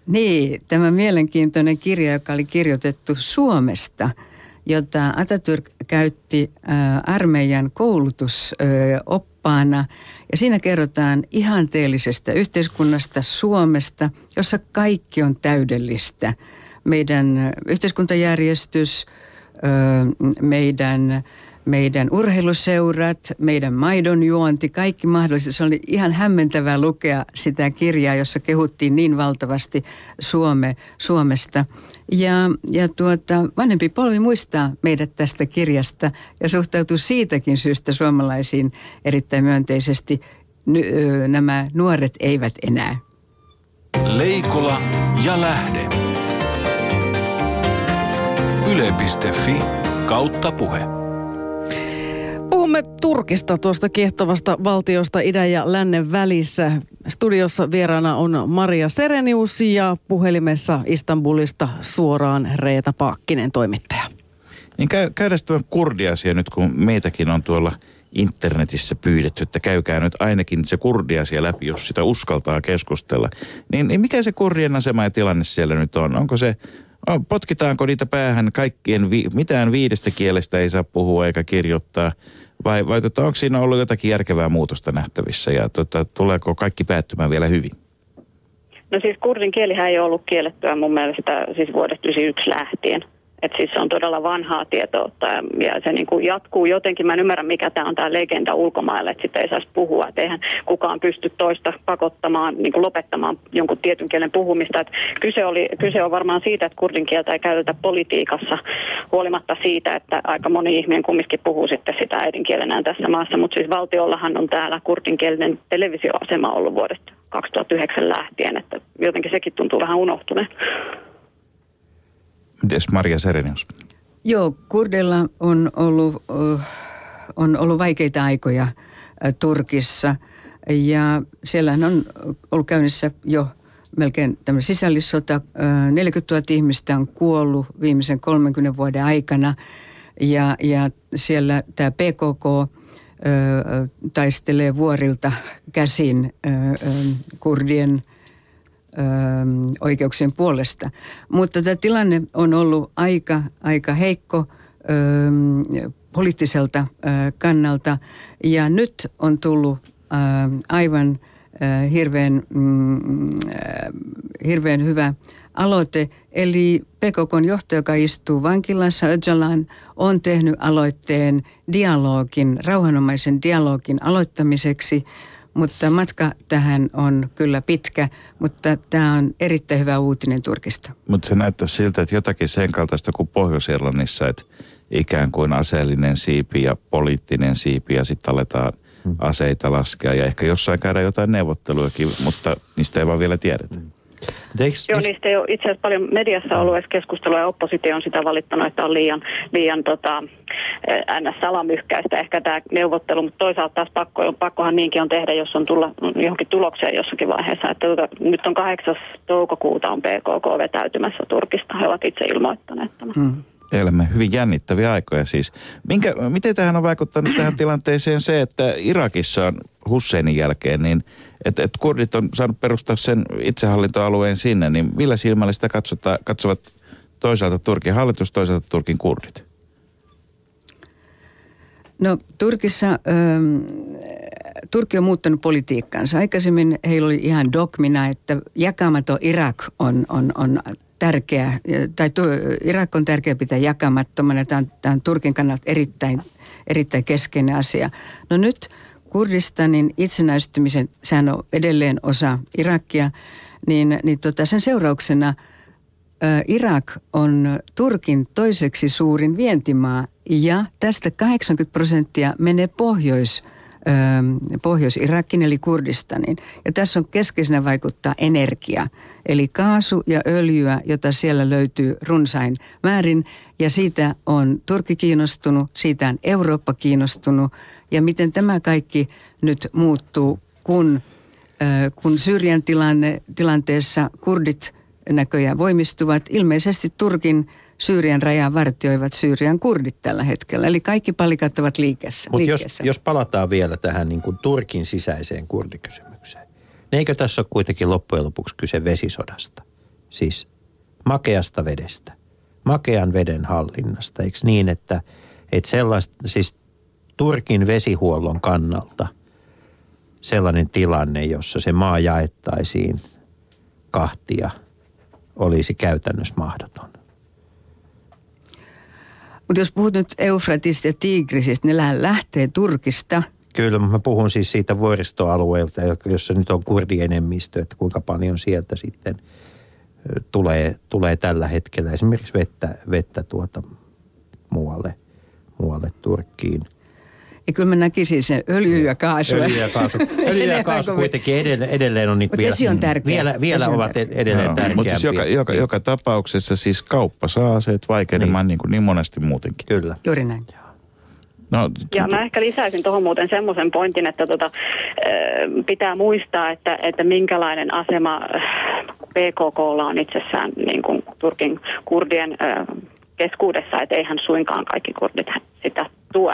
Niin, tämä mielenkiintoinen kirja, joka oli kirjoitettu Suomesta, jota Atatürk käytti ää, armeijan koulutusoppaana. Ja siinä kerrotaan ihanteellisesta yhteiskunnasta Suomesta, jossa kaikki on täydellistä. Meidän yhteiskuntajärjestys, meidän meidän urheiluseurat, meidän maidonjuonti, kaikki mahdolliset. Se oli ihan hämmentävää lukea sitä kirjaa, jossa kehuttiin niin valtavasti Suome, Suomesta. Ja, ja tuota, vanhempi polvi muistaa meidät tästä kirjasta ja suhtautuu siitäkin syystä suomalaisiin erittäin myönteisesti. Ö, nämä nuoret eivät enää. Leikola ja lähde. Yle.fi kautta puhe. Puhumme Turkista, tuosta kiehtovasta valtiosta idän ja lännen välissä. Studiossa vieraana on Maria Serenius ja puhelimessa Istanbulista suoraan Reeta Paakkinen, toimittaja. Niin käy, käydään tämä kurdiasia nyt, kun meitäkin on tuolla internetissä pyydetty, että käykää nyt ainakin se kurdiasia läpi, jos sitä uskaltaa keskustella. Niin, niin mikä se kurdien asema ja tilanne siellä nyt on? Onko se, potkitaanko niitä päähän kaikkien, vi, mitään viidestä kielestä ei saa puhua eikä kirjoittaa? Vai, vai tota, onko siinä ollut jotakin järkevää muutosta nähtävissä ja tota, tuleeko kaikki päättymään vielä hyvin? No siis kurdin kielihän ei ollut kiellettyä mun mielestä siis vuodesta 1991 lähtien. Et siis se on todella vanhaa tietoutta ja, se niin kuin jatkuu jotenkin. Mä en ymmärrä, mikä tämä on tämä legenda ulkomaille, että sitä ei saisi puhua. Et eihän kukaan pysty toista pakottamaan, niin kuin lopettamaan jonkun tietyn kielen puhumista. Et kyse, oli, kyse on varmaan siitä, että kurdin kieltä ei käytetä politiikassa huolimatta siitä, että aika moni ihminen kumminkin puhuu sitten sitä äidinkielenään tässä maassa. Mutta siis valtiollahan on täällä kurdinkielinen televisioasema ollut vuodesta 2009 lähtien, että jotenkin sekin tuntuu vähän unohtuneen. Mites Maria Serenius? Joo, kurdeilla on ollut, uh, on ollut vaikeita aikoja uh, Turkissa ja siellä on ollut käynnissä jo melkein tämmöinen sisällissota. Uh, 40 000 ihmistä on kuollut viimeisen 30 vuoden aikana ja, ja siellä tämä PKK taistelee vuorilta käsin ö, kurdien oikeuksien puolesta. Mutta tämä tilanne on ollut aika, aika heikko ö, poliittiselta ö, kannalta ja nyt on tullut ö, aivan ö, hirveän, mm, hirveän hyvä aloite. Eli PKKn johtaja, joka istuu vankilassa, Öcalan, on tehnyt aloitteen dialogin, rauhanomaisen dialogin aloittamiseksi. Mutta matka tähän on kyllä pitkä, mutta tämä on erittäin hyvä uutinen Turkista. Mutta se näyttää siltä, että jotakin sen kaltaista kuin Pohjois-Irlannissa, että ikään kuin aseellinen siipi ja poliittinen siipi ja sitten aletaan aseita laskea ja ehkä jossain käydä jotain neuvotteluakin, mutta niistä ei vaan vielä tiedetä. Eikö, Joo, niistä ei ole itse asiassa paljon mediassa ollut edes keskustelua ja oppositio on sitä valittanut, että on liian, liian tota, NS-salamyhkäistä ehkä tämä neuvottelu, mutta toisaalta taas pakko, pakkohan niinkin on tehdä, jos on tulla johonkin tulokseen jossakin vaiheessa. Että tota, nyt on 8. toukokuuta on PKK vetäytymässä Turkista, he ovat itse ilmoittaneet tämän. Hmm. Elämme hyvin jännittäviä aikoja siis. Minkä, miten tähän on vaikuttanut tähän tilanteeseen se, että Irakissa on Husseinin jälkeen, niin että et kurdit on saanut perustaa sen itsehallintoalueen sinne, niin millä silmällä sitä katsota, katsovat toisaalta Turkin hallitus, toisaalta Turkin kurdit? No Turkissa, ähm, Turkki on muuttanut politiikkaansa. Aikaisemmin heillä oli ihan dogmina, että jakamaton Irak on, on, on tärkeä, tai tu, Irak on tärkeä pitää jakamattomana. Tämä on, tämä on Turkin kannalta erittäin, erittäin keskeinen asia. No nyt Kurdistanin itsenäistymisen, sehän on edelleen osa Irakia, niin, niin tota sen seurauksena Irak on Turkin toiseksi suurin vientimaa ja tästä 80 prosenttia menee pohjois Pohjois-Irakin eli Kurdistanin. Ja tässä on keskeisenä vaikuttaa energia, eli kaasu ja öljyä, jota siellä löytyy runsain määrin. Ja siitä on Turkki kiinnostunut, siitä on Eurooppa kiinnostunut. Ja miten tämä kaikki nyt muuttuu, kun, kun Syyrian tilanne, tilanteessa kurdit näköjään voimistuvat. Ilmeisesti Turkin Syyrian rajaa vartioivat Syyrian kurdit tällä hetkellä. Eli kaikki palikat ovat liikessä. Mutta jos, jos palataan vielä tähän niin kuin Turkin sisäiseen kurdikysymykseen, niin eikö tässä ole kuitenkin loppujen lopuksi kyse vesisodasta? Siis makeasta vedestä, makean veden hallinnasta. Eikö niin, että, että sellaista, siis Turkin vesihuollon kannalta sellainen tilanne, jossa se maa jaettaisiin kahtia, olisi käytännössä mahdoton. Mutta jos puhut nyt Eufratista ja Tigrisistä, ne lähtee Turkista. Kyllä, mutta mä puhun siis siitä vuoristoalueelta, jossa nyt on kurdienemmistö, että kuinka paljon sieltä sitten tulee, tulee tällä hetkellä esimerkiksi vettä, vettä tuota muualle, muualle Turkkiin. Ja kyllä mä näkisin sen öljy ja kaasu. Öljy ja kaasu, öljy ja kaasu kuin- kuitenkin edelleen, edelleen on niitä Mut vesi on tärkeä. Vielä, vielä Vesi on ovat tärkeä. edelleen Joo, tärkeämpiä. Mutta siis joka, joka, joka tapauksessa siis kauppa saa aseet vaikeudemaan niin. Niin, kuin niin monesti muutenkin. Kyllä. Juuri näin. No, Ja mä ehkä lisäisin tuohon muuten semmoisen pointin, että tota, pitää muistaa, että, että minkälainen asema PKKlla on itsessään niin kuin Turkin kurdien keskuudessa, että eihän suinkaan kaikki kurdit sitä tue.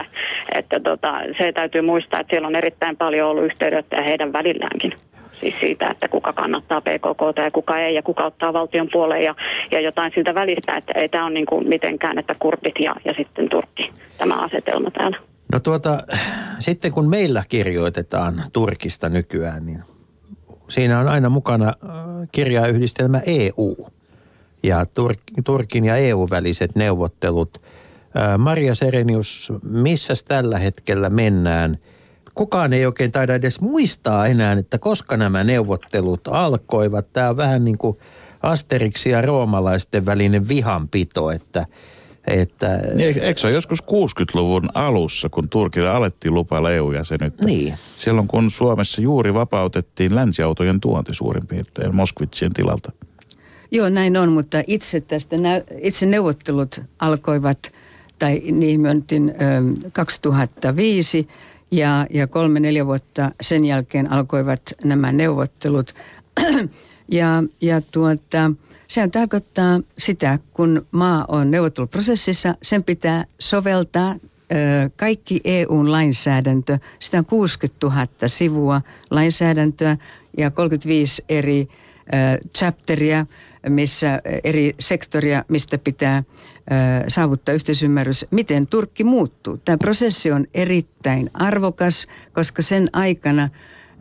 Että tota, se täytyy muistaa, että siellä on erittäin paljon ollut yhteydenottoja heidän välilläänkin. Siis siitä, että kuka kannattaa PKK ja kuka ei ja kuka ottaa valtion puoleen ja, ja jotain siltä välistä, että ei tämä ole niin kuin mitenkään, että kurdit ja, ja sitten Turkki, tämä asetelma täällä. No tuota, sitten kun meillä kirjoitetaan Turkista nykyään, niin siinä on aina mukana äh, kirjayhdistelmä EU ja Tur- Turkin ja EU-väliset neuvottelut. Maria Serenius, missä tällä hetkellä mennään? Kukaan ei oikein taida edes muistaa enää, että koska nämä neuvottelut alkoivat. Tämä on vähän niin kuin Asteriksi ja roomalaisten välinen vihanpito, että, että eikö se ole joskus 60-luvun alussa, kun Turkille alettiin lupailla EU-jäsenyyttä? Niin. Silloin kun Suomessa juuri vapautettiin länsiautojen tuonti suurin piirtein Moskvitsien tilalta. Joo, näin on, mutta itse tästä itse neuvottelut alkoivat, tai niihin myöntin ö, 2005, ja, ja kolme, neljä vuotta sen jälkeen alkoivat nämä neuvottelut. ja, ja tuota, sehän tarkoittaa sitä, kun maa on neuvotteluprosessissa, sen pitää soveltaa kaikki EUn lainsäädäntö, sitä on 60 000 sivua lainsäädäntöä ja 35 eri chapteria, missä eri sektoria, mistä pitää saavuttaa yhteisymmärrys, miten Turkki muuttuu. Tämä prosessi on erittäin arvokas, koska sen aikana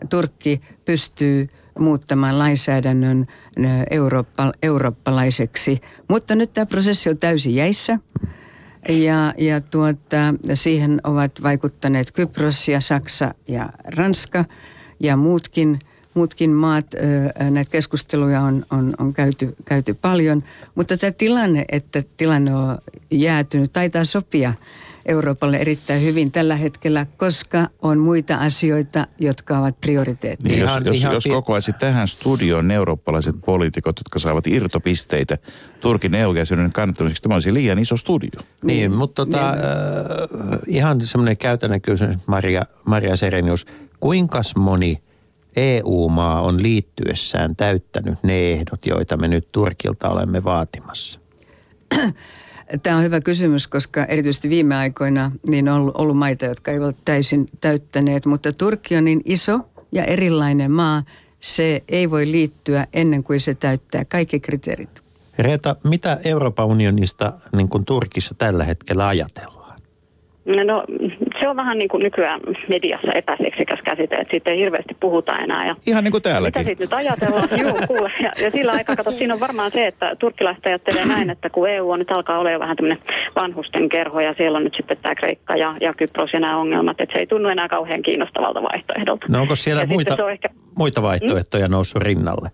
Turkki pystyy muuttamaan lainsäädännön eurooppa, eurooppalaiseksi. Mutta nyt tämä prosessi on täysin jäissä. Ja, ja tuota, siihen ovat vaikuttaneet Kypros ja Saksa ja Ranska ja muutkin, muutkin maat. Näitä keskusteluja on, on, on käyty, käyty paljon, mutta tämä tilanne, että tilanne on jäätynyt, taitaa sopia Euroopalle erittäin hyvin tällä hetkellä, koska on muita asioita, jotka ovat prioriteetteja. Niin Ihan- jos, jos, ihan jos kokoaisi tähän studioon eurooppalaiset poliitikot, jotka saavat irtopisteitä Turkin EU-jäsenyyden kannattamiseksi, tämä olisi liian iso studio. Niin, mutta tota, äh, ihan semmoinen käytännön kysymys, Maria, Maria Serenius. Kuinka moni EU-maa on liittyessään täyttänyt ne ehdot, joita me nyt Turkilta olemme vaatimassa? Tämä on hyvä kysymys, koska erityisesti viime aikoina niin on ollut, ollut maita, jotka eivät ole täysin täyttäneet, mutta Turkki on niin iso ja erilainen maa, se ei voi liittyä ennen kuin se täyttää kaikki kriteerit. Reeta, mitä Euroopan unionista niin kuin Turkissa tällä hetkellä ajatellaan? No se on vähän niin kuin nykyään mediassa epäseksikäs käsite, että siitä ei hirveästi puhuta enää. Ja Ihan niin kuin mitä täälläkin. siitä nyt ajatellaan? Joo, kuule. Ja, ja sillä aikaa, kato, siinä on varmaan se, että turkkilaiset ajattelee näin, että kun EU on nyt alkaa olla jo vähän tämmöinen vanhusten kerho ja siellä on nyt sitten tämä Kreikka ja, ja Kypros ja nämä ongelmat, että se ei tunnu enää kauhean kiinnostavalta vaihtoehdolta. No onko siellä Ja muita, ehkä- muita vaihtoehtoja noussut rinnalle?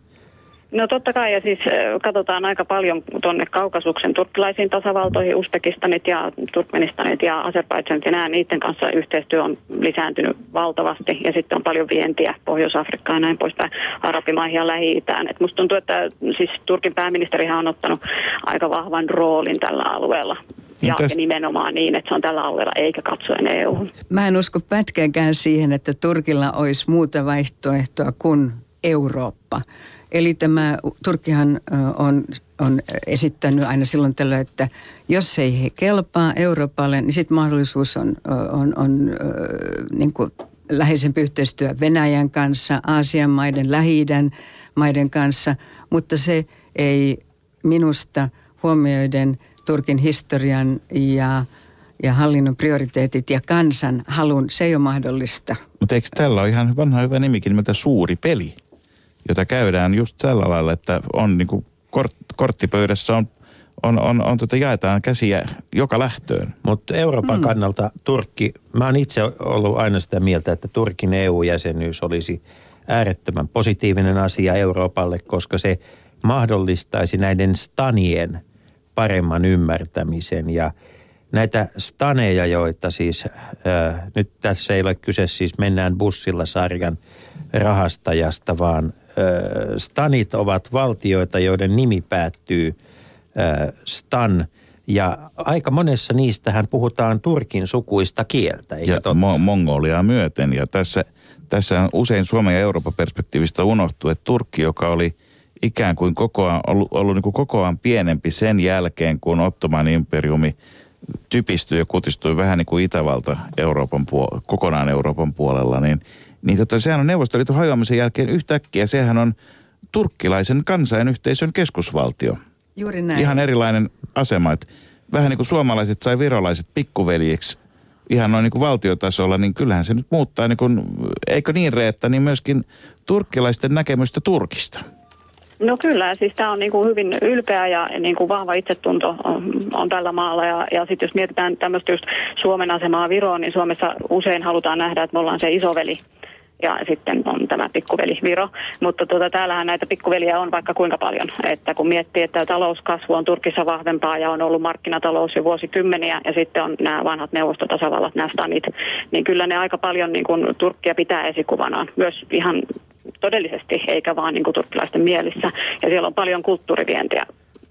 No totta kai, ja siis katsotaan aika paljon tuonne Kaukasuksen turkkilaisiin tasavaltoihin, Uzbekistanit ja Turkmenistanit ja Azerbaidžanit ja nämä, niiden kanssa yhteistyö on lisääntynyt valtavasti, ja sitten on paljon vientiä Pohjois-Afrikkaan ja näin poispäin, Arabimaihin ja Lähi-Itään. Et musta tuntuu, että siis Turkin pääministerihän on ottanut aika vahvan roolin tällä alueella. Ja, Mitäs- ja nimenomaan niin, että se on tällä alueella eikä katsoen EU. Mä en usko pätkääkään siihen, että Turkilla olisi muuta vaihtoehtoa kuin Eurooppa. Eli tämä Turkkihan on, on esittänyt aina silloin tällöin, että jos ei he kelpaa Euroopalle, niin sitten mahdollisuus on, on, on niin kuin läheisempi yhteistyö Venäjän kanssa, Aasian maiden, lähi maiden kanssa, mutta se ei minusta huomioiden Turkin historian ja, ja hallinnon prioriteetit ja kansan halun, se ei ole mahdollista. Mutta eikö tällä ole ihan vanha hyvä nimikin nimeltä suuri peli, jota käydään just tällä lailla, että on niin kuin kort, korttipöydässä on, on, on, on tota, jaetaan käsiä joka lähtöön. Mutta Euroopan mm. kannalta Turkki, mä oon itse ollut aina sitä mieltä, että Turkin EU-jäsenyys olisi äärettömän positiivinen asia Euroopalle, koska se mahdollistaisi näiden stanien paremman ymmärtämisen ja näitä staneja, joita siis, äh, nyt tässä ei ole kyse siis mennään bussilla sarjan rahastajasta, vaan stanit ovat valtioita, joiden nimi päättyy stan ja aika monessa niistähän puhutaan turkin sukuista kieltä, eikö ja totta? Mo- Mongoliaa myöten. Ja tässä, tässä on usein Suomen ja Euroopan perspektiivistä unohtuu, että Turkki, joka oli ikään kuin kokoaan, ollut, ollut niin kuin kokoaan pienempi sen jälkeen, kun Ottoman imperiumi typistyi ja kutistui vähän niin kuin Itävalta Euroopan puol- kokonaan Euroopan puolella, niin, niin tota, sehän on Neuvostoliiton hajoamisen jälkeen yhtäkkiä, sehän on turkkilaisen kansainyhteisön keskusvaltio. Juuri näin. Ihan erilainen asema. Että vähän niin kuin suomalaiset sai virolaiset pikkuveljiksi ihan noin niin kuin valtiotasolla, niin kyllähän se nyt muuttaa, niin kuin, eikö niin Reetta, niin myöskin turkkilaisten näkemystä Turkista. No kyllä, siis tämä on niin kuin hyvin ylpeä ja niin kuin vahva itsetunto on, on tällä maalla. Ja, ja sitten jos mietitään tämmöistä just Suomen asemaa Viroon, niin Suomessa usein halutaan nähdä, että me ollaan se isoveli. Ja sitten on tämä pikkuveli Viro. Mutta tuota, täällähän näitä pikkuveliä on vaikka kuinka paljon. Että kun miettii, että talouskasvu on Turkissa vahvempaa ja on ollut markkinatalous jo vuosikymmeniä ja sitten on nämä vanhat neuvostotasavallat, nämä stanit, niin kyllä ne aika paljon niin kuin Turkkia pitää esikuvanaan. Myös ihan todellisesti, eikä vaan niin kuin turkkilaisten mielissä. Ja siellä on paljon kulttuurivientiä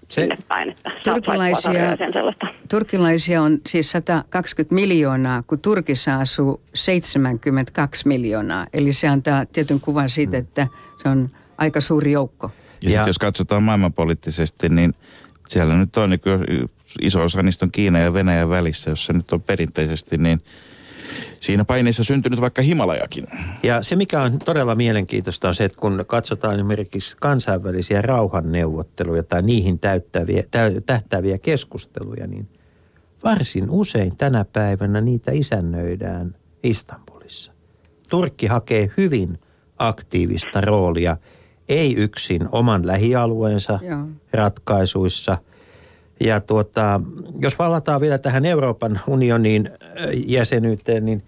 Se- sinne päin, että Turkilaisia- sen sellaista. Turkilaisia on siis 120 miljoonaa, kun Turkissa asuu 72 miljoonaa. Eli se antaa tietyn kuvan siitä, että se on aika suuri joukko. Ja, Ja- sitten jos katsotaan maailmanpoliittisesti, niin siellä nyt on, niin iso osa niistä on Kiina ja Venäjän välissä, jossa nyt on perinteisesti niin siinä paineessa syntynyt vaikka Himalajakin. Ja se, mikä on todella mielenkiintoista, on se, että kun katsotaan esimerkiksi kansainvälisiä rauhanneuvotteluja tai niihin täyttäviä, tä, tähtäviä keskusteluja, niin varsin usein tänä päivänä niitä isännöidään Istanbulissa. Turkki hakee hyvin aktiivista roolia, ei yksin oman lähialueensa Joo. ratkaisuissa. Ja tuota, jos palataan vielä tähän Euroopan unionin jäsenyyteen, niin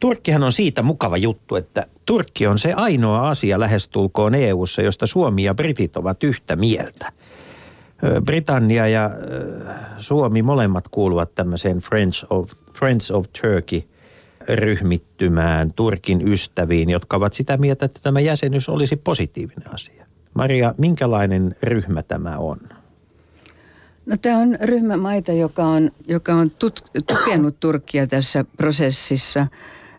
Turkkihan on siitä mukava juttu, että Turkki on se ainoa asia lähestulkoon EU-ssa, josta Suomi ja Britit ovat yhtä mieltä. Britannia ja Suomi molemmat kuuluvat tämmöiseen Friends of, Friends of Turkey ryhmittymään Turkin ystäviin, jotka ovat sitä mieltä, että tämä jäsenyys olisi positiivinen asia. Maria, minkälainen ryhmä tämä on? No tämä on ryhmä maita, joka on, joka on tut, tukenut Turkkia tässä prosessissa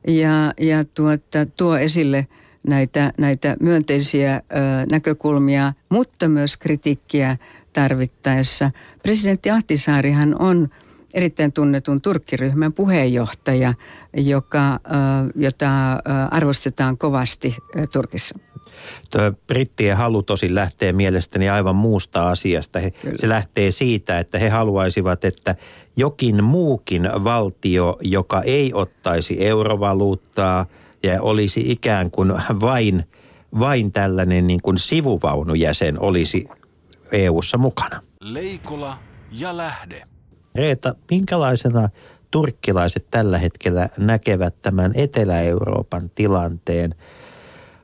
ja, ja tuota, tuo esille näitä, näitä myönteisiä ö, näkökulmia, mutta myös kritiikkiä tarvittaessa. Presidentti Ahtisaarihan on erittäin tunnetun Turkkiryhmän puheenjohtaja, joka, ö, jota arvostetaan kovasti Turkissa. Tuo brittien halu tosin lähtee mielestäni aivan muusta asiasta. He, se lähtee siitä, että he haluaisivat, että jokin muukin valtio, joka ei ottaisi eurovaluuttaa ja olisi ikään kuin vain, vain tällainen niin kuin sivuvaunujäsen olisi EU-ssa mukana. Leikola ja lähde. Reeta, minkälaisena turkkilaiset tällä hetkellä näkevät tämän Etelä-Euroopan tilanteen?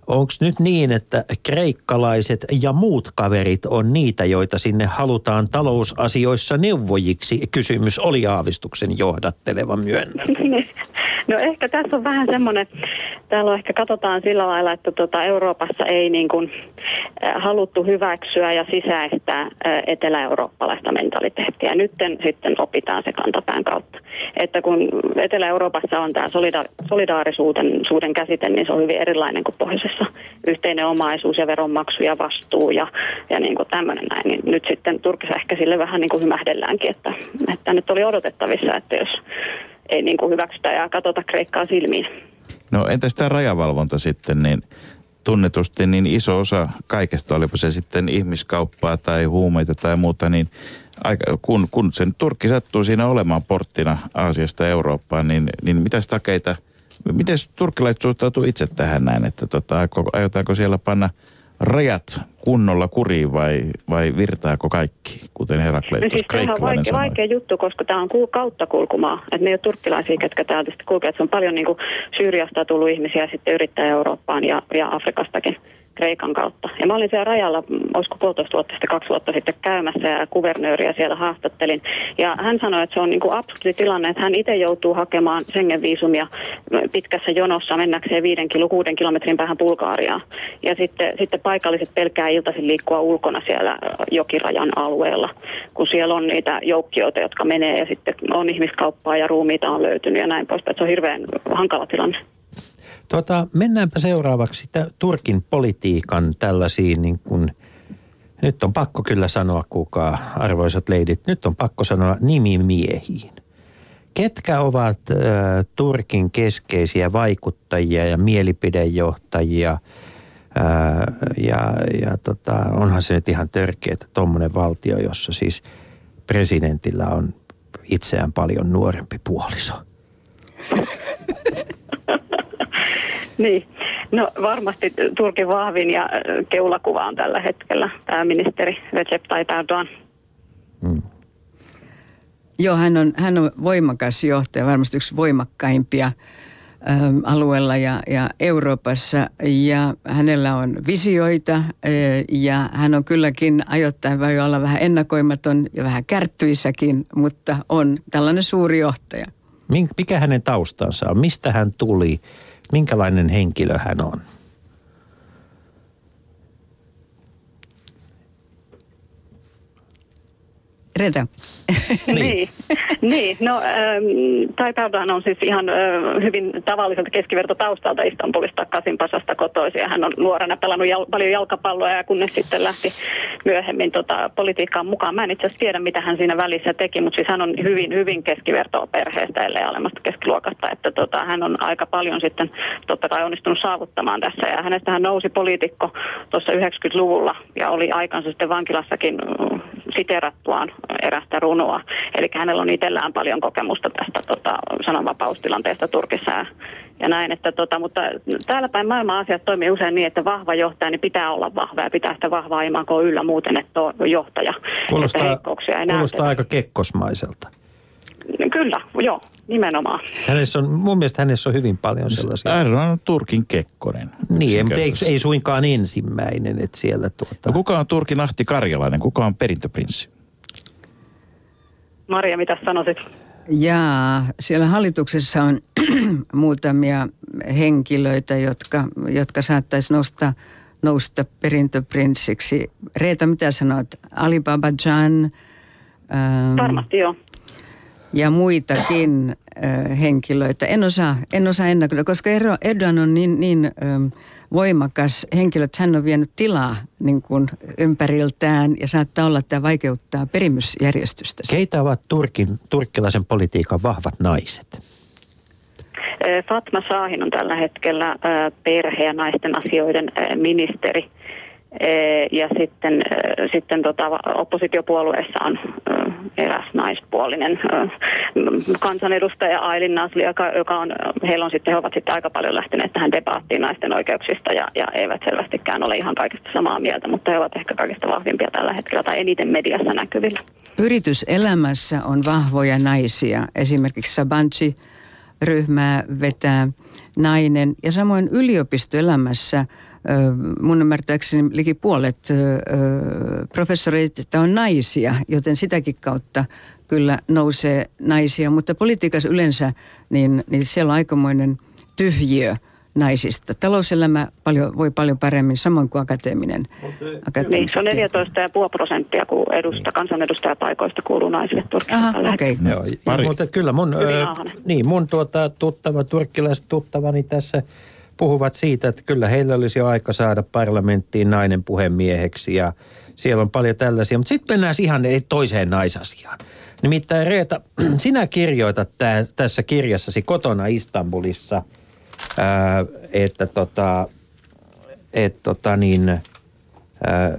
Onko nyt niin, että kreikkalaiset ja muut kaverit on niitä, joita sinne halutaan talousasioissa neuvojiksi? Kysymys oli aavistuksen johdatteleva myönnä. No ehkä tässä on vähän semmoinen, täällä on ehkä katsotaan sillä lailla, että tota Euroopassa ei niin kuin, haluttu hyväksyä ja sisäistää etelä-eurooppalaista mentaliteettia. Nyt sitten opitaan se kantapään kautta. Että kun Etelä-Euroopassa on tämä solida- solidaarisuuden suuden käsite, niin se on hyvin erilainen kuin pohjoisessa. Yhteinen omaisuus ja veronmaksu ja vastuu ja, ja niin kuin tämmöinen näin. Niin nyt sitten Turkissa ehkä sille vähän niin kuin hymähdelläänkin, että, että nyt oli odotettavissa, että jos ei niin kuin hyväksytä ja katsota Kreikkaa silmiin. No entäs tämä rajavalvonta sitten, niin tunnetusti niin iso osa kaikesta, olipa se sitten ihmiskauppaa tai huumeita tai muuta, niin aika, kun, kun sen Turkki sattuu siinä olemaan porttina Aasiasta Eurooppaan, niin, niin mitäs takeita, miten turkkilaiset suhtautuu itse tähän näin, että tota, aiotaanko siellä panna rajat kunnolla kuriin vai, vai virtaako kaikki, kuten No Herakleitos siis sehän on kreikkalainen vaikea, sanoi? vaikea juttu, koska tämä on kul- kauttakulkumaa. Että ne ei ole turkkilaisia, ketkä täältä sitten kulkee. Et Se on paljon niin kuin Syyriasta tullut ihmisiä sitten yrittää Eurooppaan ja, ja Afrikastakin Kreikan kautta. Ja mä olin siellä rajalla, mm, olisiko puolitoista vuotta sitten, kaksi vuotta sitten käymässä ja kuvernööriä siellä haastattelin. Ja hän sanoi, että se on niin kuin absurdi tilanne, että hän itse joutuu hakemaan Schengen-viisumia mm, pitkässä jonossa mennäkseen viiden kilo, kuuden kilometrin päähän Bulgaariaan. Ja sitten, sitten paikalliset pelkää iltaisin liikkua ulkona siellä jokirajan alueella, kun siellä on niitä joukkioita, jotka menee ja sitten on ihmiskauppaa ja ruumiita on löytynyt ja näin poispäin. Se on hirveän hankala tilanne. Tota, mennäänpä seuraavaksi tä- Turkin politiikan tällaisiin niin kuin, nyt on pakko kyllä sanoa, kuka arvoisat leidit, nyt on pakko sanoa nimimiehiin. Ketkä ovat äh, Turkin keskeisiä vaikuttajia ja mielipidejohtajia? Ja ja tota, onhan se nyt ihan törkeä, että tuommoinen valtio, jossa siis presidentillä on itseään paljon nuorempi puoliso. Niin, no varmasti Turkin vahvin ja ö, keulakuva on tällä hetkellä pääministeri Recep Tayyip Erdogan. Joo, hän on, hän on voimakas johtaja, varmasti yksi voimakkaimpia äm, alueella ja, ja Euroopassa. Ja hänellä on visioita ä, ja hän on kylläkin ajoittain voi olla vähän ennakoimaton ja vähän kärttyissäkin, mutta on tällainen suuri johtaja. Mikä hänen taustansa on? Mistä hän tuli? Minkälainen henkilö hän on? Reeta. niin. niin, no ähm, Tai Pärdan on siis ihan äh, hyvin tavalliselta keskivertotaustalta Istanbulista Kasinpasasta kotoisin. Hän on nuorena pelannut jal- paljon jalkapalloa ja kunnes sitten lähti myöhemmin tota, politiikkaan mukaan. Mä en itse asiassa tiedä, mitä hän siinä välissä teki, mutta siis hän on hyvin, hyvin keskivertoa perheestä, ellei alemmasta keskiluokasta. Että tota, hän on aika paljon sitten totta kai onnistunut saavuttamaan tässä. Ja hänestä hän nousi poliitikko tuossa 90-luvulla ja oli aikansa sitten vankilassakin mm, siterattuaan erästä runoa. Eli hänellä on itsellään paljon kokemusta tästä tota, sananvapaustilanteesta Turkissa ja, ja näin. Että, tota, mutta täällä päin maailman asiat toimii usein niin, että vahva johtaja niin pitää olla vahva ja pitää sitä vahvaa imakoa yllä muuten, että on johtaja. että Kuulostaa, ei kuulostaa näytetä. aika kekkosmaiselta. Kyllä, joo, nimenomaan. Hänessä on, mun mielestä hänessä on hyvin paljon sellaisia. Erdogan on Turkin Kekkonen. Niin, mutta ei, ei suinkaan ensimmäinen, että siellä tuota... No kuka on Turkin Ahti Karjalainen? Kuka on perintöprinssi? Maria, mitä sanoisit? Ja siellä hallituksessa on muutamia henkilöitä, jotka, jotka saattaisi nousta, nousta perintöprinssiksi. Reeta, mitä sanot? Alibaba Jan ähm, Varmasti joo. Ja muitakin äh, henkilöitä. En osaa, en osaa ennakoida, koska Erdo- Erdogan on niin, niin ähm, voimakas henkilö, että hän on vienyt tilaa niin kuin ympäriltään ja saattaa olla, että tämä vaikeuttaa perimysjärjestystä. Keitä ovat Turkin, turkkilaisen politiikan vahvat naiset? Fatma Saahin on tällä hetkellä perhe- ja naisten asioiden ministeri. Ja sitten, sitten tota, oppositiopuolueessa on eräs naispuolinen kansanedustaja Ailin Nasli, joka, joka on, heillä on sitten, he ovat sitten aika paljon lähteneet tähän debaattiin naisten oikeuksista ja, ja eivät selvästikään ole ihan kaikista samaa mieltä, mutta he ovat ehkä kaikista vahvimpia tällä hetkellä tai eniten mediassa näkyvillä. Yrityselämässä on vahvoja naisia. Esimerkiksi Sabanci ryhmää vetää nainen. Ja samoin yliopistoelämässä mun ymmärtääkseni liki puolet professoreita on naisia, joten sitäkin kautta kyllä nousee naisia. Mutta politiikassa yleensä, niin, niin siellä on aikamoinen tyhjiö naisista. Talouselämä paljon, voi paljon paremmin, samoin kuin akateeminen. Niin, se on 14,5 prosenttia, kun edusta, kansanedustajapaikoista kuuluu naisille Turkissa. Aha, okei. hetkellä. Joo, Pari- mutta kyllä mun, ö, niin, mun tuota, tuttava, turkkilaiset tuttavani tässä puhuvat siitä, että kyllä heillä olisi jo aika saada parlamenttiin nainen puhemieheksi ja siellä on paljon tällaisia. Mutta sitten mennään ihan toiseen naisasiaan. Nimittäin Reeta, sinä kirjoitat tää, tässä kirjassasi kotona Istanbulissa, ää, että tota, et tota niin, ää,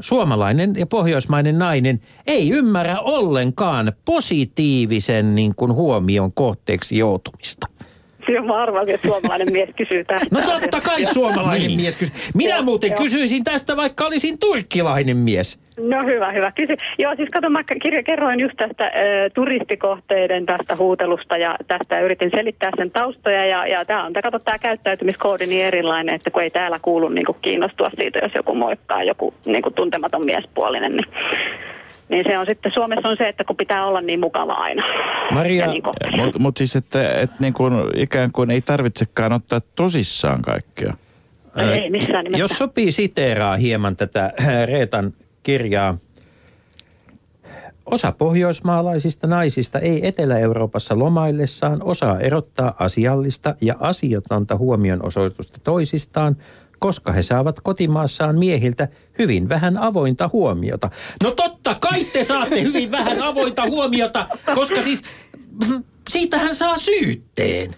suomalainen ja pohjoismainen nainen ei ymmärrä ollenkaan positiivisen niin kuin huomion kohteeksi joutumista. Joo, mä arvasin, että suomalainen mies kysyy tästä. No totta kai suomalainen Niin. mies kysyy. Minä Joo, muuten joo. kysyisin tästä, vaikka olisin turkkilainen mies. No hyvä, hyvä. Kysy. Joo, siis kato, mä kirja, kerroin just tästä ö, turistikohteiden tästä huutelusta ja tästä yritin selittää sen taustoja. Ja, ja tämä on, tää, kato, tämä käyttäytymiskoodi niin erilainen, että kun ei täällä kuulu niin kuin kiinnostua siitä, jos joku moikkaa joku niin kuin tuntematon miespuolinen, niin, niin se on sitten, Suomessa on se, että kun pitää olla niin mukava aina. Maria, niin. Mutta mut siis, että et niin kuin ikään kuin ei tarvitsekaan ottaa tosissaan kaikkea. No ei missään nimessä. Jos sopii siteeraa hieman tätä Reetan kirjaa. Osa pohjoismaalaisista naisista ei Etelä-Euroopassa lomaillessaan osaa erottaa asiallista ja asiatonta huomionosoitusta toisistaan, koska he saavat kotimaassaan miehiltä hyvin vähän avointa huomiota. No totta kai te saatte hyvin vähän avointa huomiota, koska siis siitähän saa syytteen.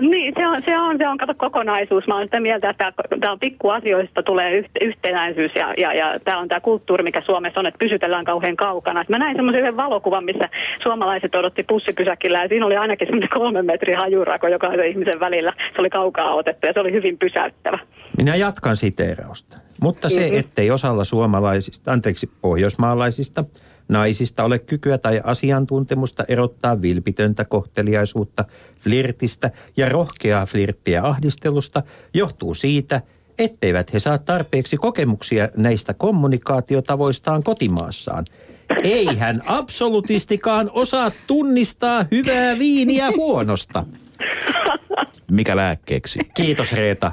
Niin, se on, se on, se on kato kokonaisuus. Mä olen sitä mieltä, että tämä on pikkuasioista tulee yht, yhtenäisyys ja, ja, ja tämä on tämä kulttuuri, mikä Suomessa on, että pysytellään kauhean kaukana. Et mä näin semmoisen yhden valokuvan, missä suomalaiset odotti bussipysäkillä ja siinä oli ainakin semmoinen kolmen metrin hajurako jokaisen ihmisen välillä. Se oli kaukaa otettu ja se oli hyvin pysäyttävä. Minä jatkan siteerausta. Mutta se, Mhm. ettei osalla suomalaisista, anteeksi, pohjoismaalaisista naisista ole kykyä tai asiantuntemusta erottaa vilpitöntä kohteliaisuutta flirtistä ja rohkeaa flirttiä ahdistelusta, johtuu siitä, etteivät he saa tarpeeksi kokemuksia näistä kommunikaatiotavoistaan kotimaassaan. Ei hän absolutistikaan osaa tunnistaa hyvää viiniä huonosta. Mikä lääkkeeksi? Kiitos Reeta.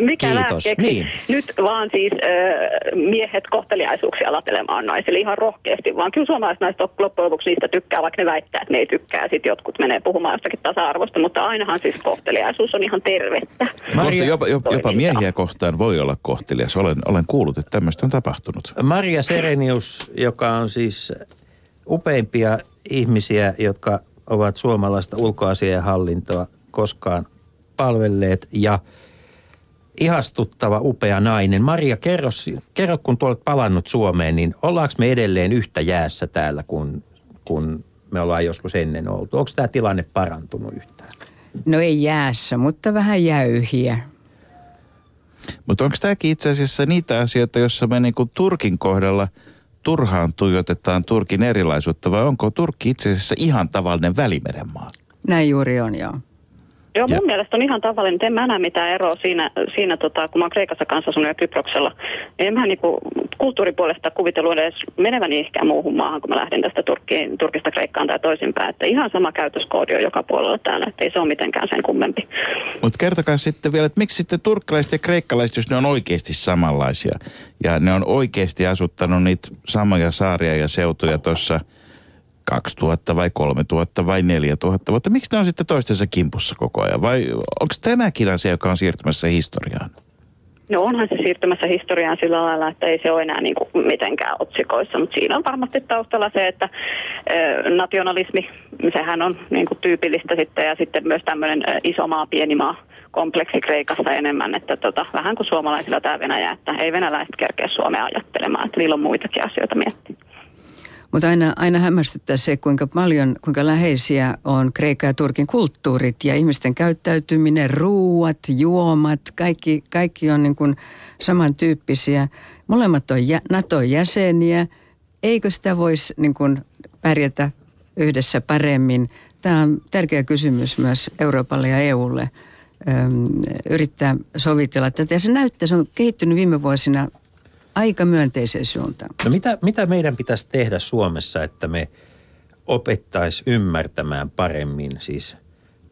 Mikä Kiitos. lääkkeeksi? Niin. Nyt vaan siis äh, miehet kohteliaisuuksia latelemaan naisille ihan rohkeasti, vaan kyllä suomalaiset naiset lop- loppujen lopuksi niistä tykkää, vaikka ne väittää, että ne ei tykkää. Sitten jotkut menee puhumaan jostakin tasa-arvosta, mutta ainahan siis kohteliaisuus on ihan tervettä. Maria, jopa, jopa, jopa miehiä kohtaan voi olla kohtelias. Olen, olen kuullut, että tämmöistä on tapahtunut. Maria Serenius, joka on siis upeimpia ihmisiä, jotka ovat suomalaista ulkoasiahallintoa koskaan palvelleet ja ihastuttava, upea nainen. Maria, kerro, kerro kun tuolet palannut Suomeen, niin ollaanko me edelleen yhtä jäässä täällä kuin kun me ollaan joskus ennen oltu? Onko tämä tilanne parantunut yhtään? No ei jäässä, mutta vähän jäyhiä. Mutta onko tämäkin itse asiassa niitä asioita, joissa me niinku Turkin kohdalla turhaan tuijotetaan Turkin erilaisuutta, vai onko Turkki itse asiassa ihan tavallinen välimeren maa? Näin juuri on, joo. Joo, mun Ja- mielestä on ihan tavallinen, että en mä näe mitään eroa siinä, siinä tota, kun mä oon Kreikassa kanssa asunut ja Kyproksella. En mä niinku kulttuuripuolesta kuvitellut edes meneväni ehkä muuhun maahan, kun mä lähdin tästä Turkkiin, Turkista Kreikkaan tai toisinpäin. Että ihan sama käytöskoodi on joka puolella täällä, että ei se ole mitenkään sen kummempi. Mutta kertokaa sitten vielä, että miksi sitten turkkilaiset ja kreikkalaiset, jos ne on oikeasti samanlaisia ja ne on oikeasti asuttanut niitä samoja saaria ja seutuja tuossa 2000 vai 3000 vai 4000 vuotta. Miksi ne on sitten toistensa kimpussa koko ajan? Vai onko tämäkin asia, joka on siirtymässä historiaan? No onhan se siirtymässä historiaan sillä lailla, että ei se ole enää niin kuin mitenkään otsikoissa, mutta siinä on varmasti taustalla se, että nationalismi, sehän on niin kuin tyypillistä sitten ja sitten myös tämmöinen iso maa, pieni maa kompleksi Kreikassa enemmän, että tota, vähän kuin suomalaisilla tämä Venäjä, että ei venäläiset kerkeä Suomea ajattelemaan, että niillä on muitakin asioita miettiä. Mutta aina, aina hämmästyttää se, kuinka paljon, kuinka läheisiä on Kreikan ja Turkin kulttuurit ja ihmisten käyttäytyminen, ruuat, juomat, kaikki, kaikki on niin kuin samantyyppisiä. Molemmat on jä, NATO-jäseniä. Eikö sitä voisi niin kuin pärjätä yhdessä paremmin? Tämä on tärkeä kysymys myös Euroopalle ja EUlle yrittää sovitella tätä. Ja se näyttää, se on kehittynyt viime vuosina aika myönteiseen suuntaan. No mitä, mitä meidän pitäisi tehdä Suomessa, että me opettaisi ymmärtämään paremmin siis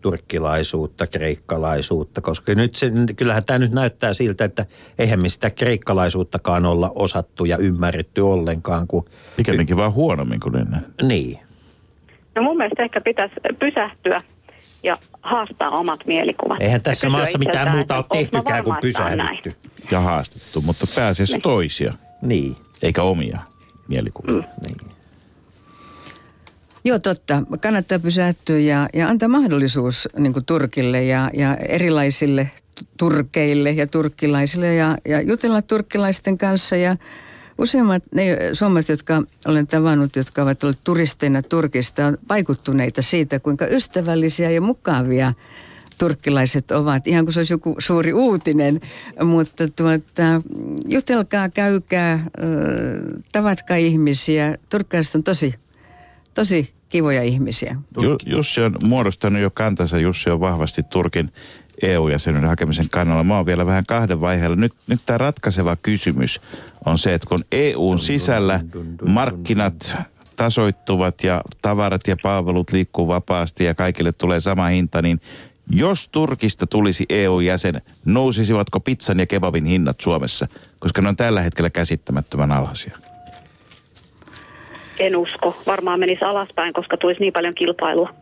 turkkilaisuutta, kreikkalaisuutta, koska nyt se, kyllähän tämä nyt näyttää siltä, että eihän me sitä kreikkalaisuuttakaan olla osattu ja ymmärretty ollenkaan, kun... Pikemminkin vaan huonommin kuin ennen. Niin. No mun mielestä ehkä pitäisi pysähtyä haastaa omat mielikuvat. Eihän tässä maassa mitään muuta ole tehtykään kuin on näin? pysähdytty. Ja haastettu, mutta pääasiassa toisia, Niin. eikä omia mielikuvia. Mm. niin. Joo, totta. Kannattaa pysähtyä ja, ja antaa mahdollisuus niin Turkille ja, ja erilaisille tu- turkeille ja turkkilaisille ja, ja jutella turkkilaisten kanssa. Ja useimmat ne suomalaiset, jotka olen tavannut, jotka ovat olleet turisteina Turkista, on vaikuttuneita siitä, kuinka ystävällisiä ja mukavia turkkilaiset ovat, ihan kuin se olisi joku suuri uutinen, mutta tuota, jutelkaa, käykää, tavatkaa ihmisiä. Turkkilaiset on tosi, tosi kivoja ihmisiä. Ju, Jussi on muodostanut jo kantansa. Jussi on vahvasti Turkin EU-jäsenyyden hakemisen kannalla. Mä oon vielä vähän kahden vaiheella. Nyt, nyt tämä ratkaiseva kysymys on se, että kun EUn sisällä markkinat tasoittuvat ja tavarat ja palvelut liikkuu vapaasti ja kaikille tulee sama hinta, niin jos Turkista tulisi EU-jäsen, nousisivatko pizzan ja kebabin hinnat Suomessa? Koska ne on tällä hetkellä käsittämättömän alhaisia. En usko. Varmaan menisi alaspäin, koska tulisi niin paljon kilpailua.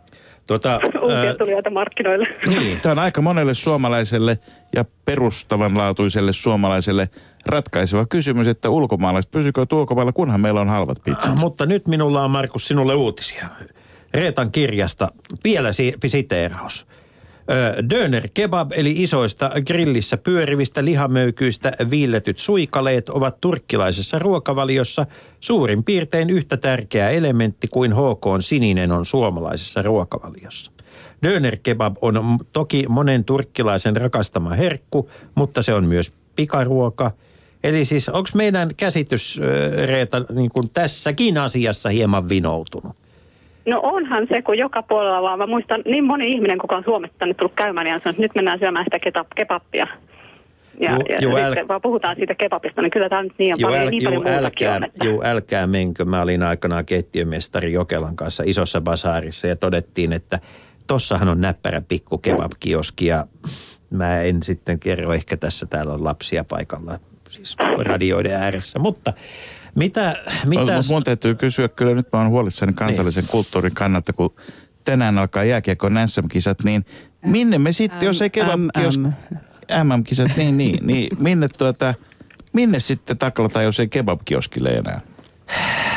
Tota, Uusia ää, tulijoita markkinoille. niin. Tämä on aika monelle suomalaiselle ja perustavanlaatuiselle suomalaiselle ratkaiseva kysymys, että ulkomaalaiset pysykö ulkomailla, kunhan meillä on halvat pizzat. Mutta nyt minulla on, Markus, sinulle uutisia. Reetan kirjasta vielä si- siteeraus. Döner kebab eli isoista grillissä pyörivistä lihamöykyistä viilletyt suikaleet ovat turkkilaisessa ruokavaliossa suurin piirtein yhtä tärkeä elementti kuin HK sininen on suomalaisessa ruokavaliossa. Döner kebab on toki monen turkkilaisen rakastama herkku, mutta se on myös pikaruoka. Eli siis onko meidän käsitys, Reeta, niin kuin tässäkin asiassa hieman vinoutunut? No onhan se, kun joka puolella vaan. Mä muistan niin moni ihminen, kuka on Suomesta tänne tullut käymään, niin on että nyt mennään syömään sitä ketap, kebappia. Ja, Juu, ja sitten äl- vaan puhutaan siitä kebabista, niin kyllä tämä nyt niin, on paljon, niin paljon muutakin älkää, on. Että... juu, älkää menkö. Mä olin aikanaan keittiömestari Jokelan kanssa isossa basaarissa ja todettiin, että tossahan on näppärä pikku kebabkioski ja mä en sitten kerro, ehkä tässä täällä on lapsia paikalla, siis radioiden ääressä, mutta mitä... mitä... Mun täytyy kysyä, kyllä nyt mä oon huolissani kansallisen niin. kulttuurin kannalta, kun tänään alkaa jääkiekon SM-kisat, niin minne me sitten, jos ei kebabkios... MM-kisat, niin, niin, niin, minne tuota, minne sitten taklataan, jos ei kebabkioskille enää?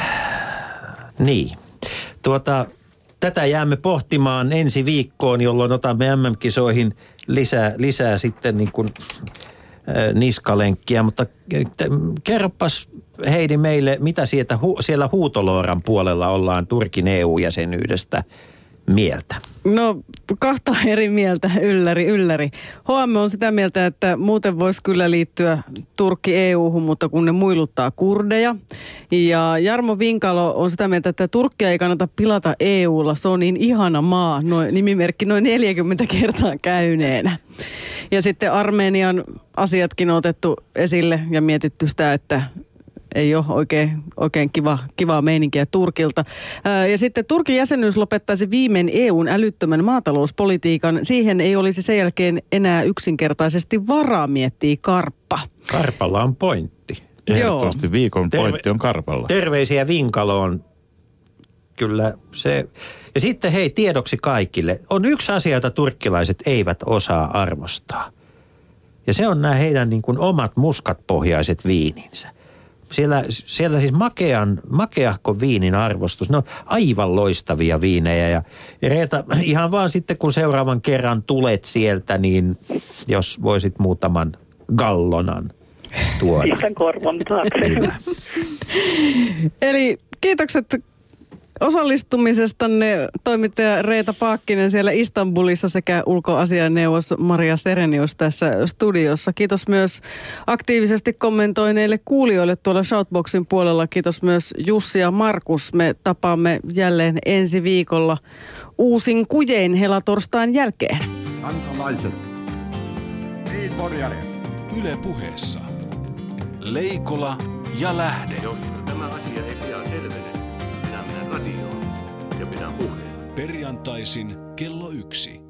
Niin. Tuota, tätä jäämme pohtimaan ensi viikkoon, jolloin otamme MM-kisoihin lisää, lisää sitten niin kuin, äh, niskalenkkiä. Mutta kerropas Heidi meille, mitä sieltä, hu, siellä Huutolooran puolella ollaan Turkin EU-jäsenyydestä – mieltä? No kahta eri mieltä, ylläri, ylläri. HM on sitä mieltä, että muuten voisi kyllä liittyä Turkki EU-hun, mutta kun ne muiluttaa kurdeja. Ja Jarmo Vinkalo on sitä mieltä, että Turkkia ei kannata pilata EUlla, se on niin ihana maa, noin, nimimerkki noin 40 kertaa käyneenä. Ja sitten Armenian asiatkin on otettu esille ja mietitty sitä, että ei ole oikein, oikein kiva, kivaa meininkiä Turkilta. Ja sitten Turkin jäsenyys lopettaisi viimein EUn älyttömän maatalouspolitiikan. Siihen ei olisi sen jälkeen enää yksinkertaisesti varaa, miettiä Karppa. Karpalla on pointti. Ehdottomasti viikon Terve, pointti on Karpalla. Terveisiä Vinkaloon. Kyllä se... Ja sitten hei, tiedoksi kaikille. On yksi asia, jota turkkilaiset eivät osaa arvostaa. Ja se on nämä heidän niin kuin omat muskatpohjaiset viininsä siellä, siellä siis makean, makeahko viinin arvostus. Ne on aivan loistavia viinejä. Ja, Reeta, ihan vaan sitten kun seuraavan kerran tulet sieltä, niin jos voisit muutaman gallonan tuoda. Pistän korvan taakse. Eli kiitokset osallistumisestanne toimittaja Reeta Paakkinen siellä Istanbulissa sekä ulkoasianneuvos Maria Serenius tässä studiossa. Kiitos myös aktiivisesti kommentoineille kuulijoille tuolla Shoutboxin puolella. Kiitos myös Jussi ja Markus. Me tapaamme jälleen ensi viikolla uusin kujein helatorstain jälkeen. Kansalaiset. Niin, Yle puheessa. Leikola ja Lähde. Jos tämä asia ei pian selvene, radioon ja pidän puheen. Perjantaisin kello yksi.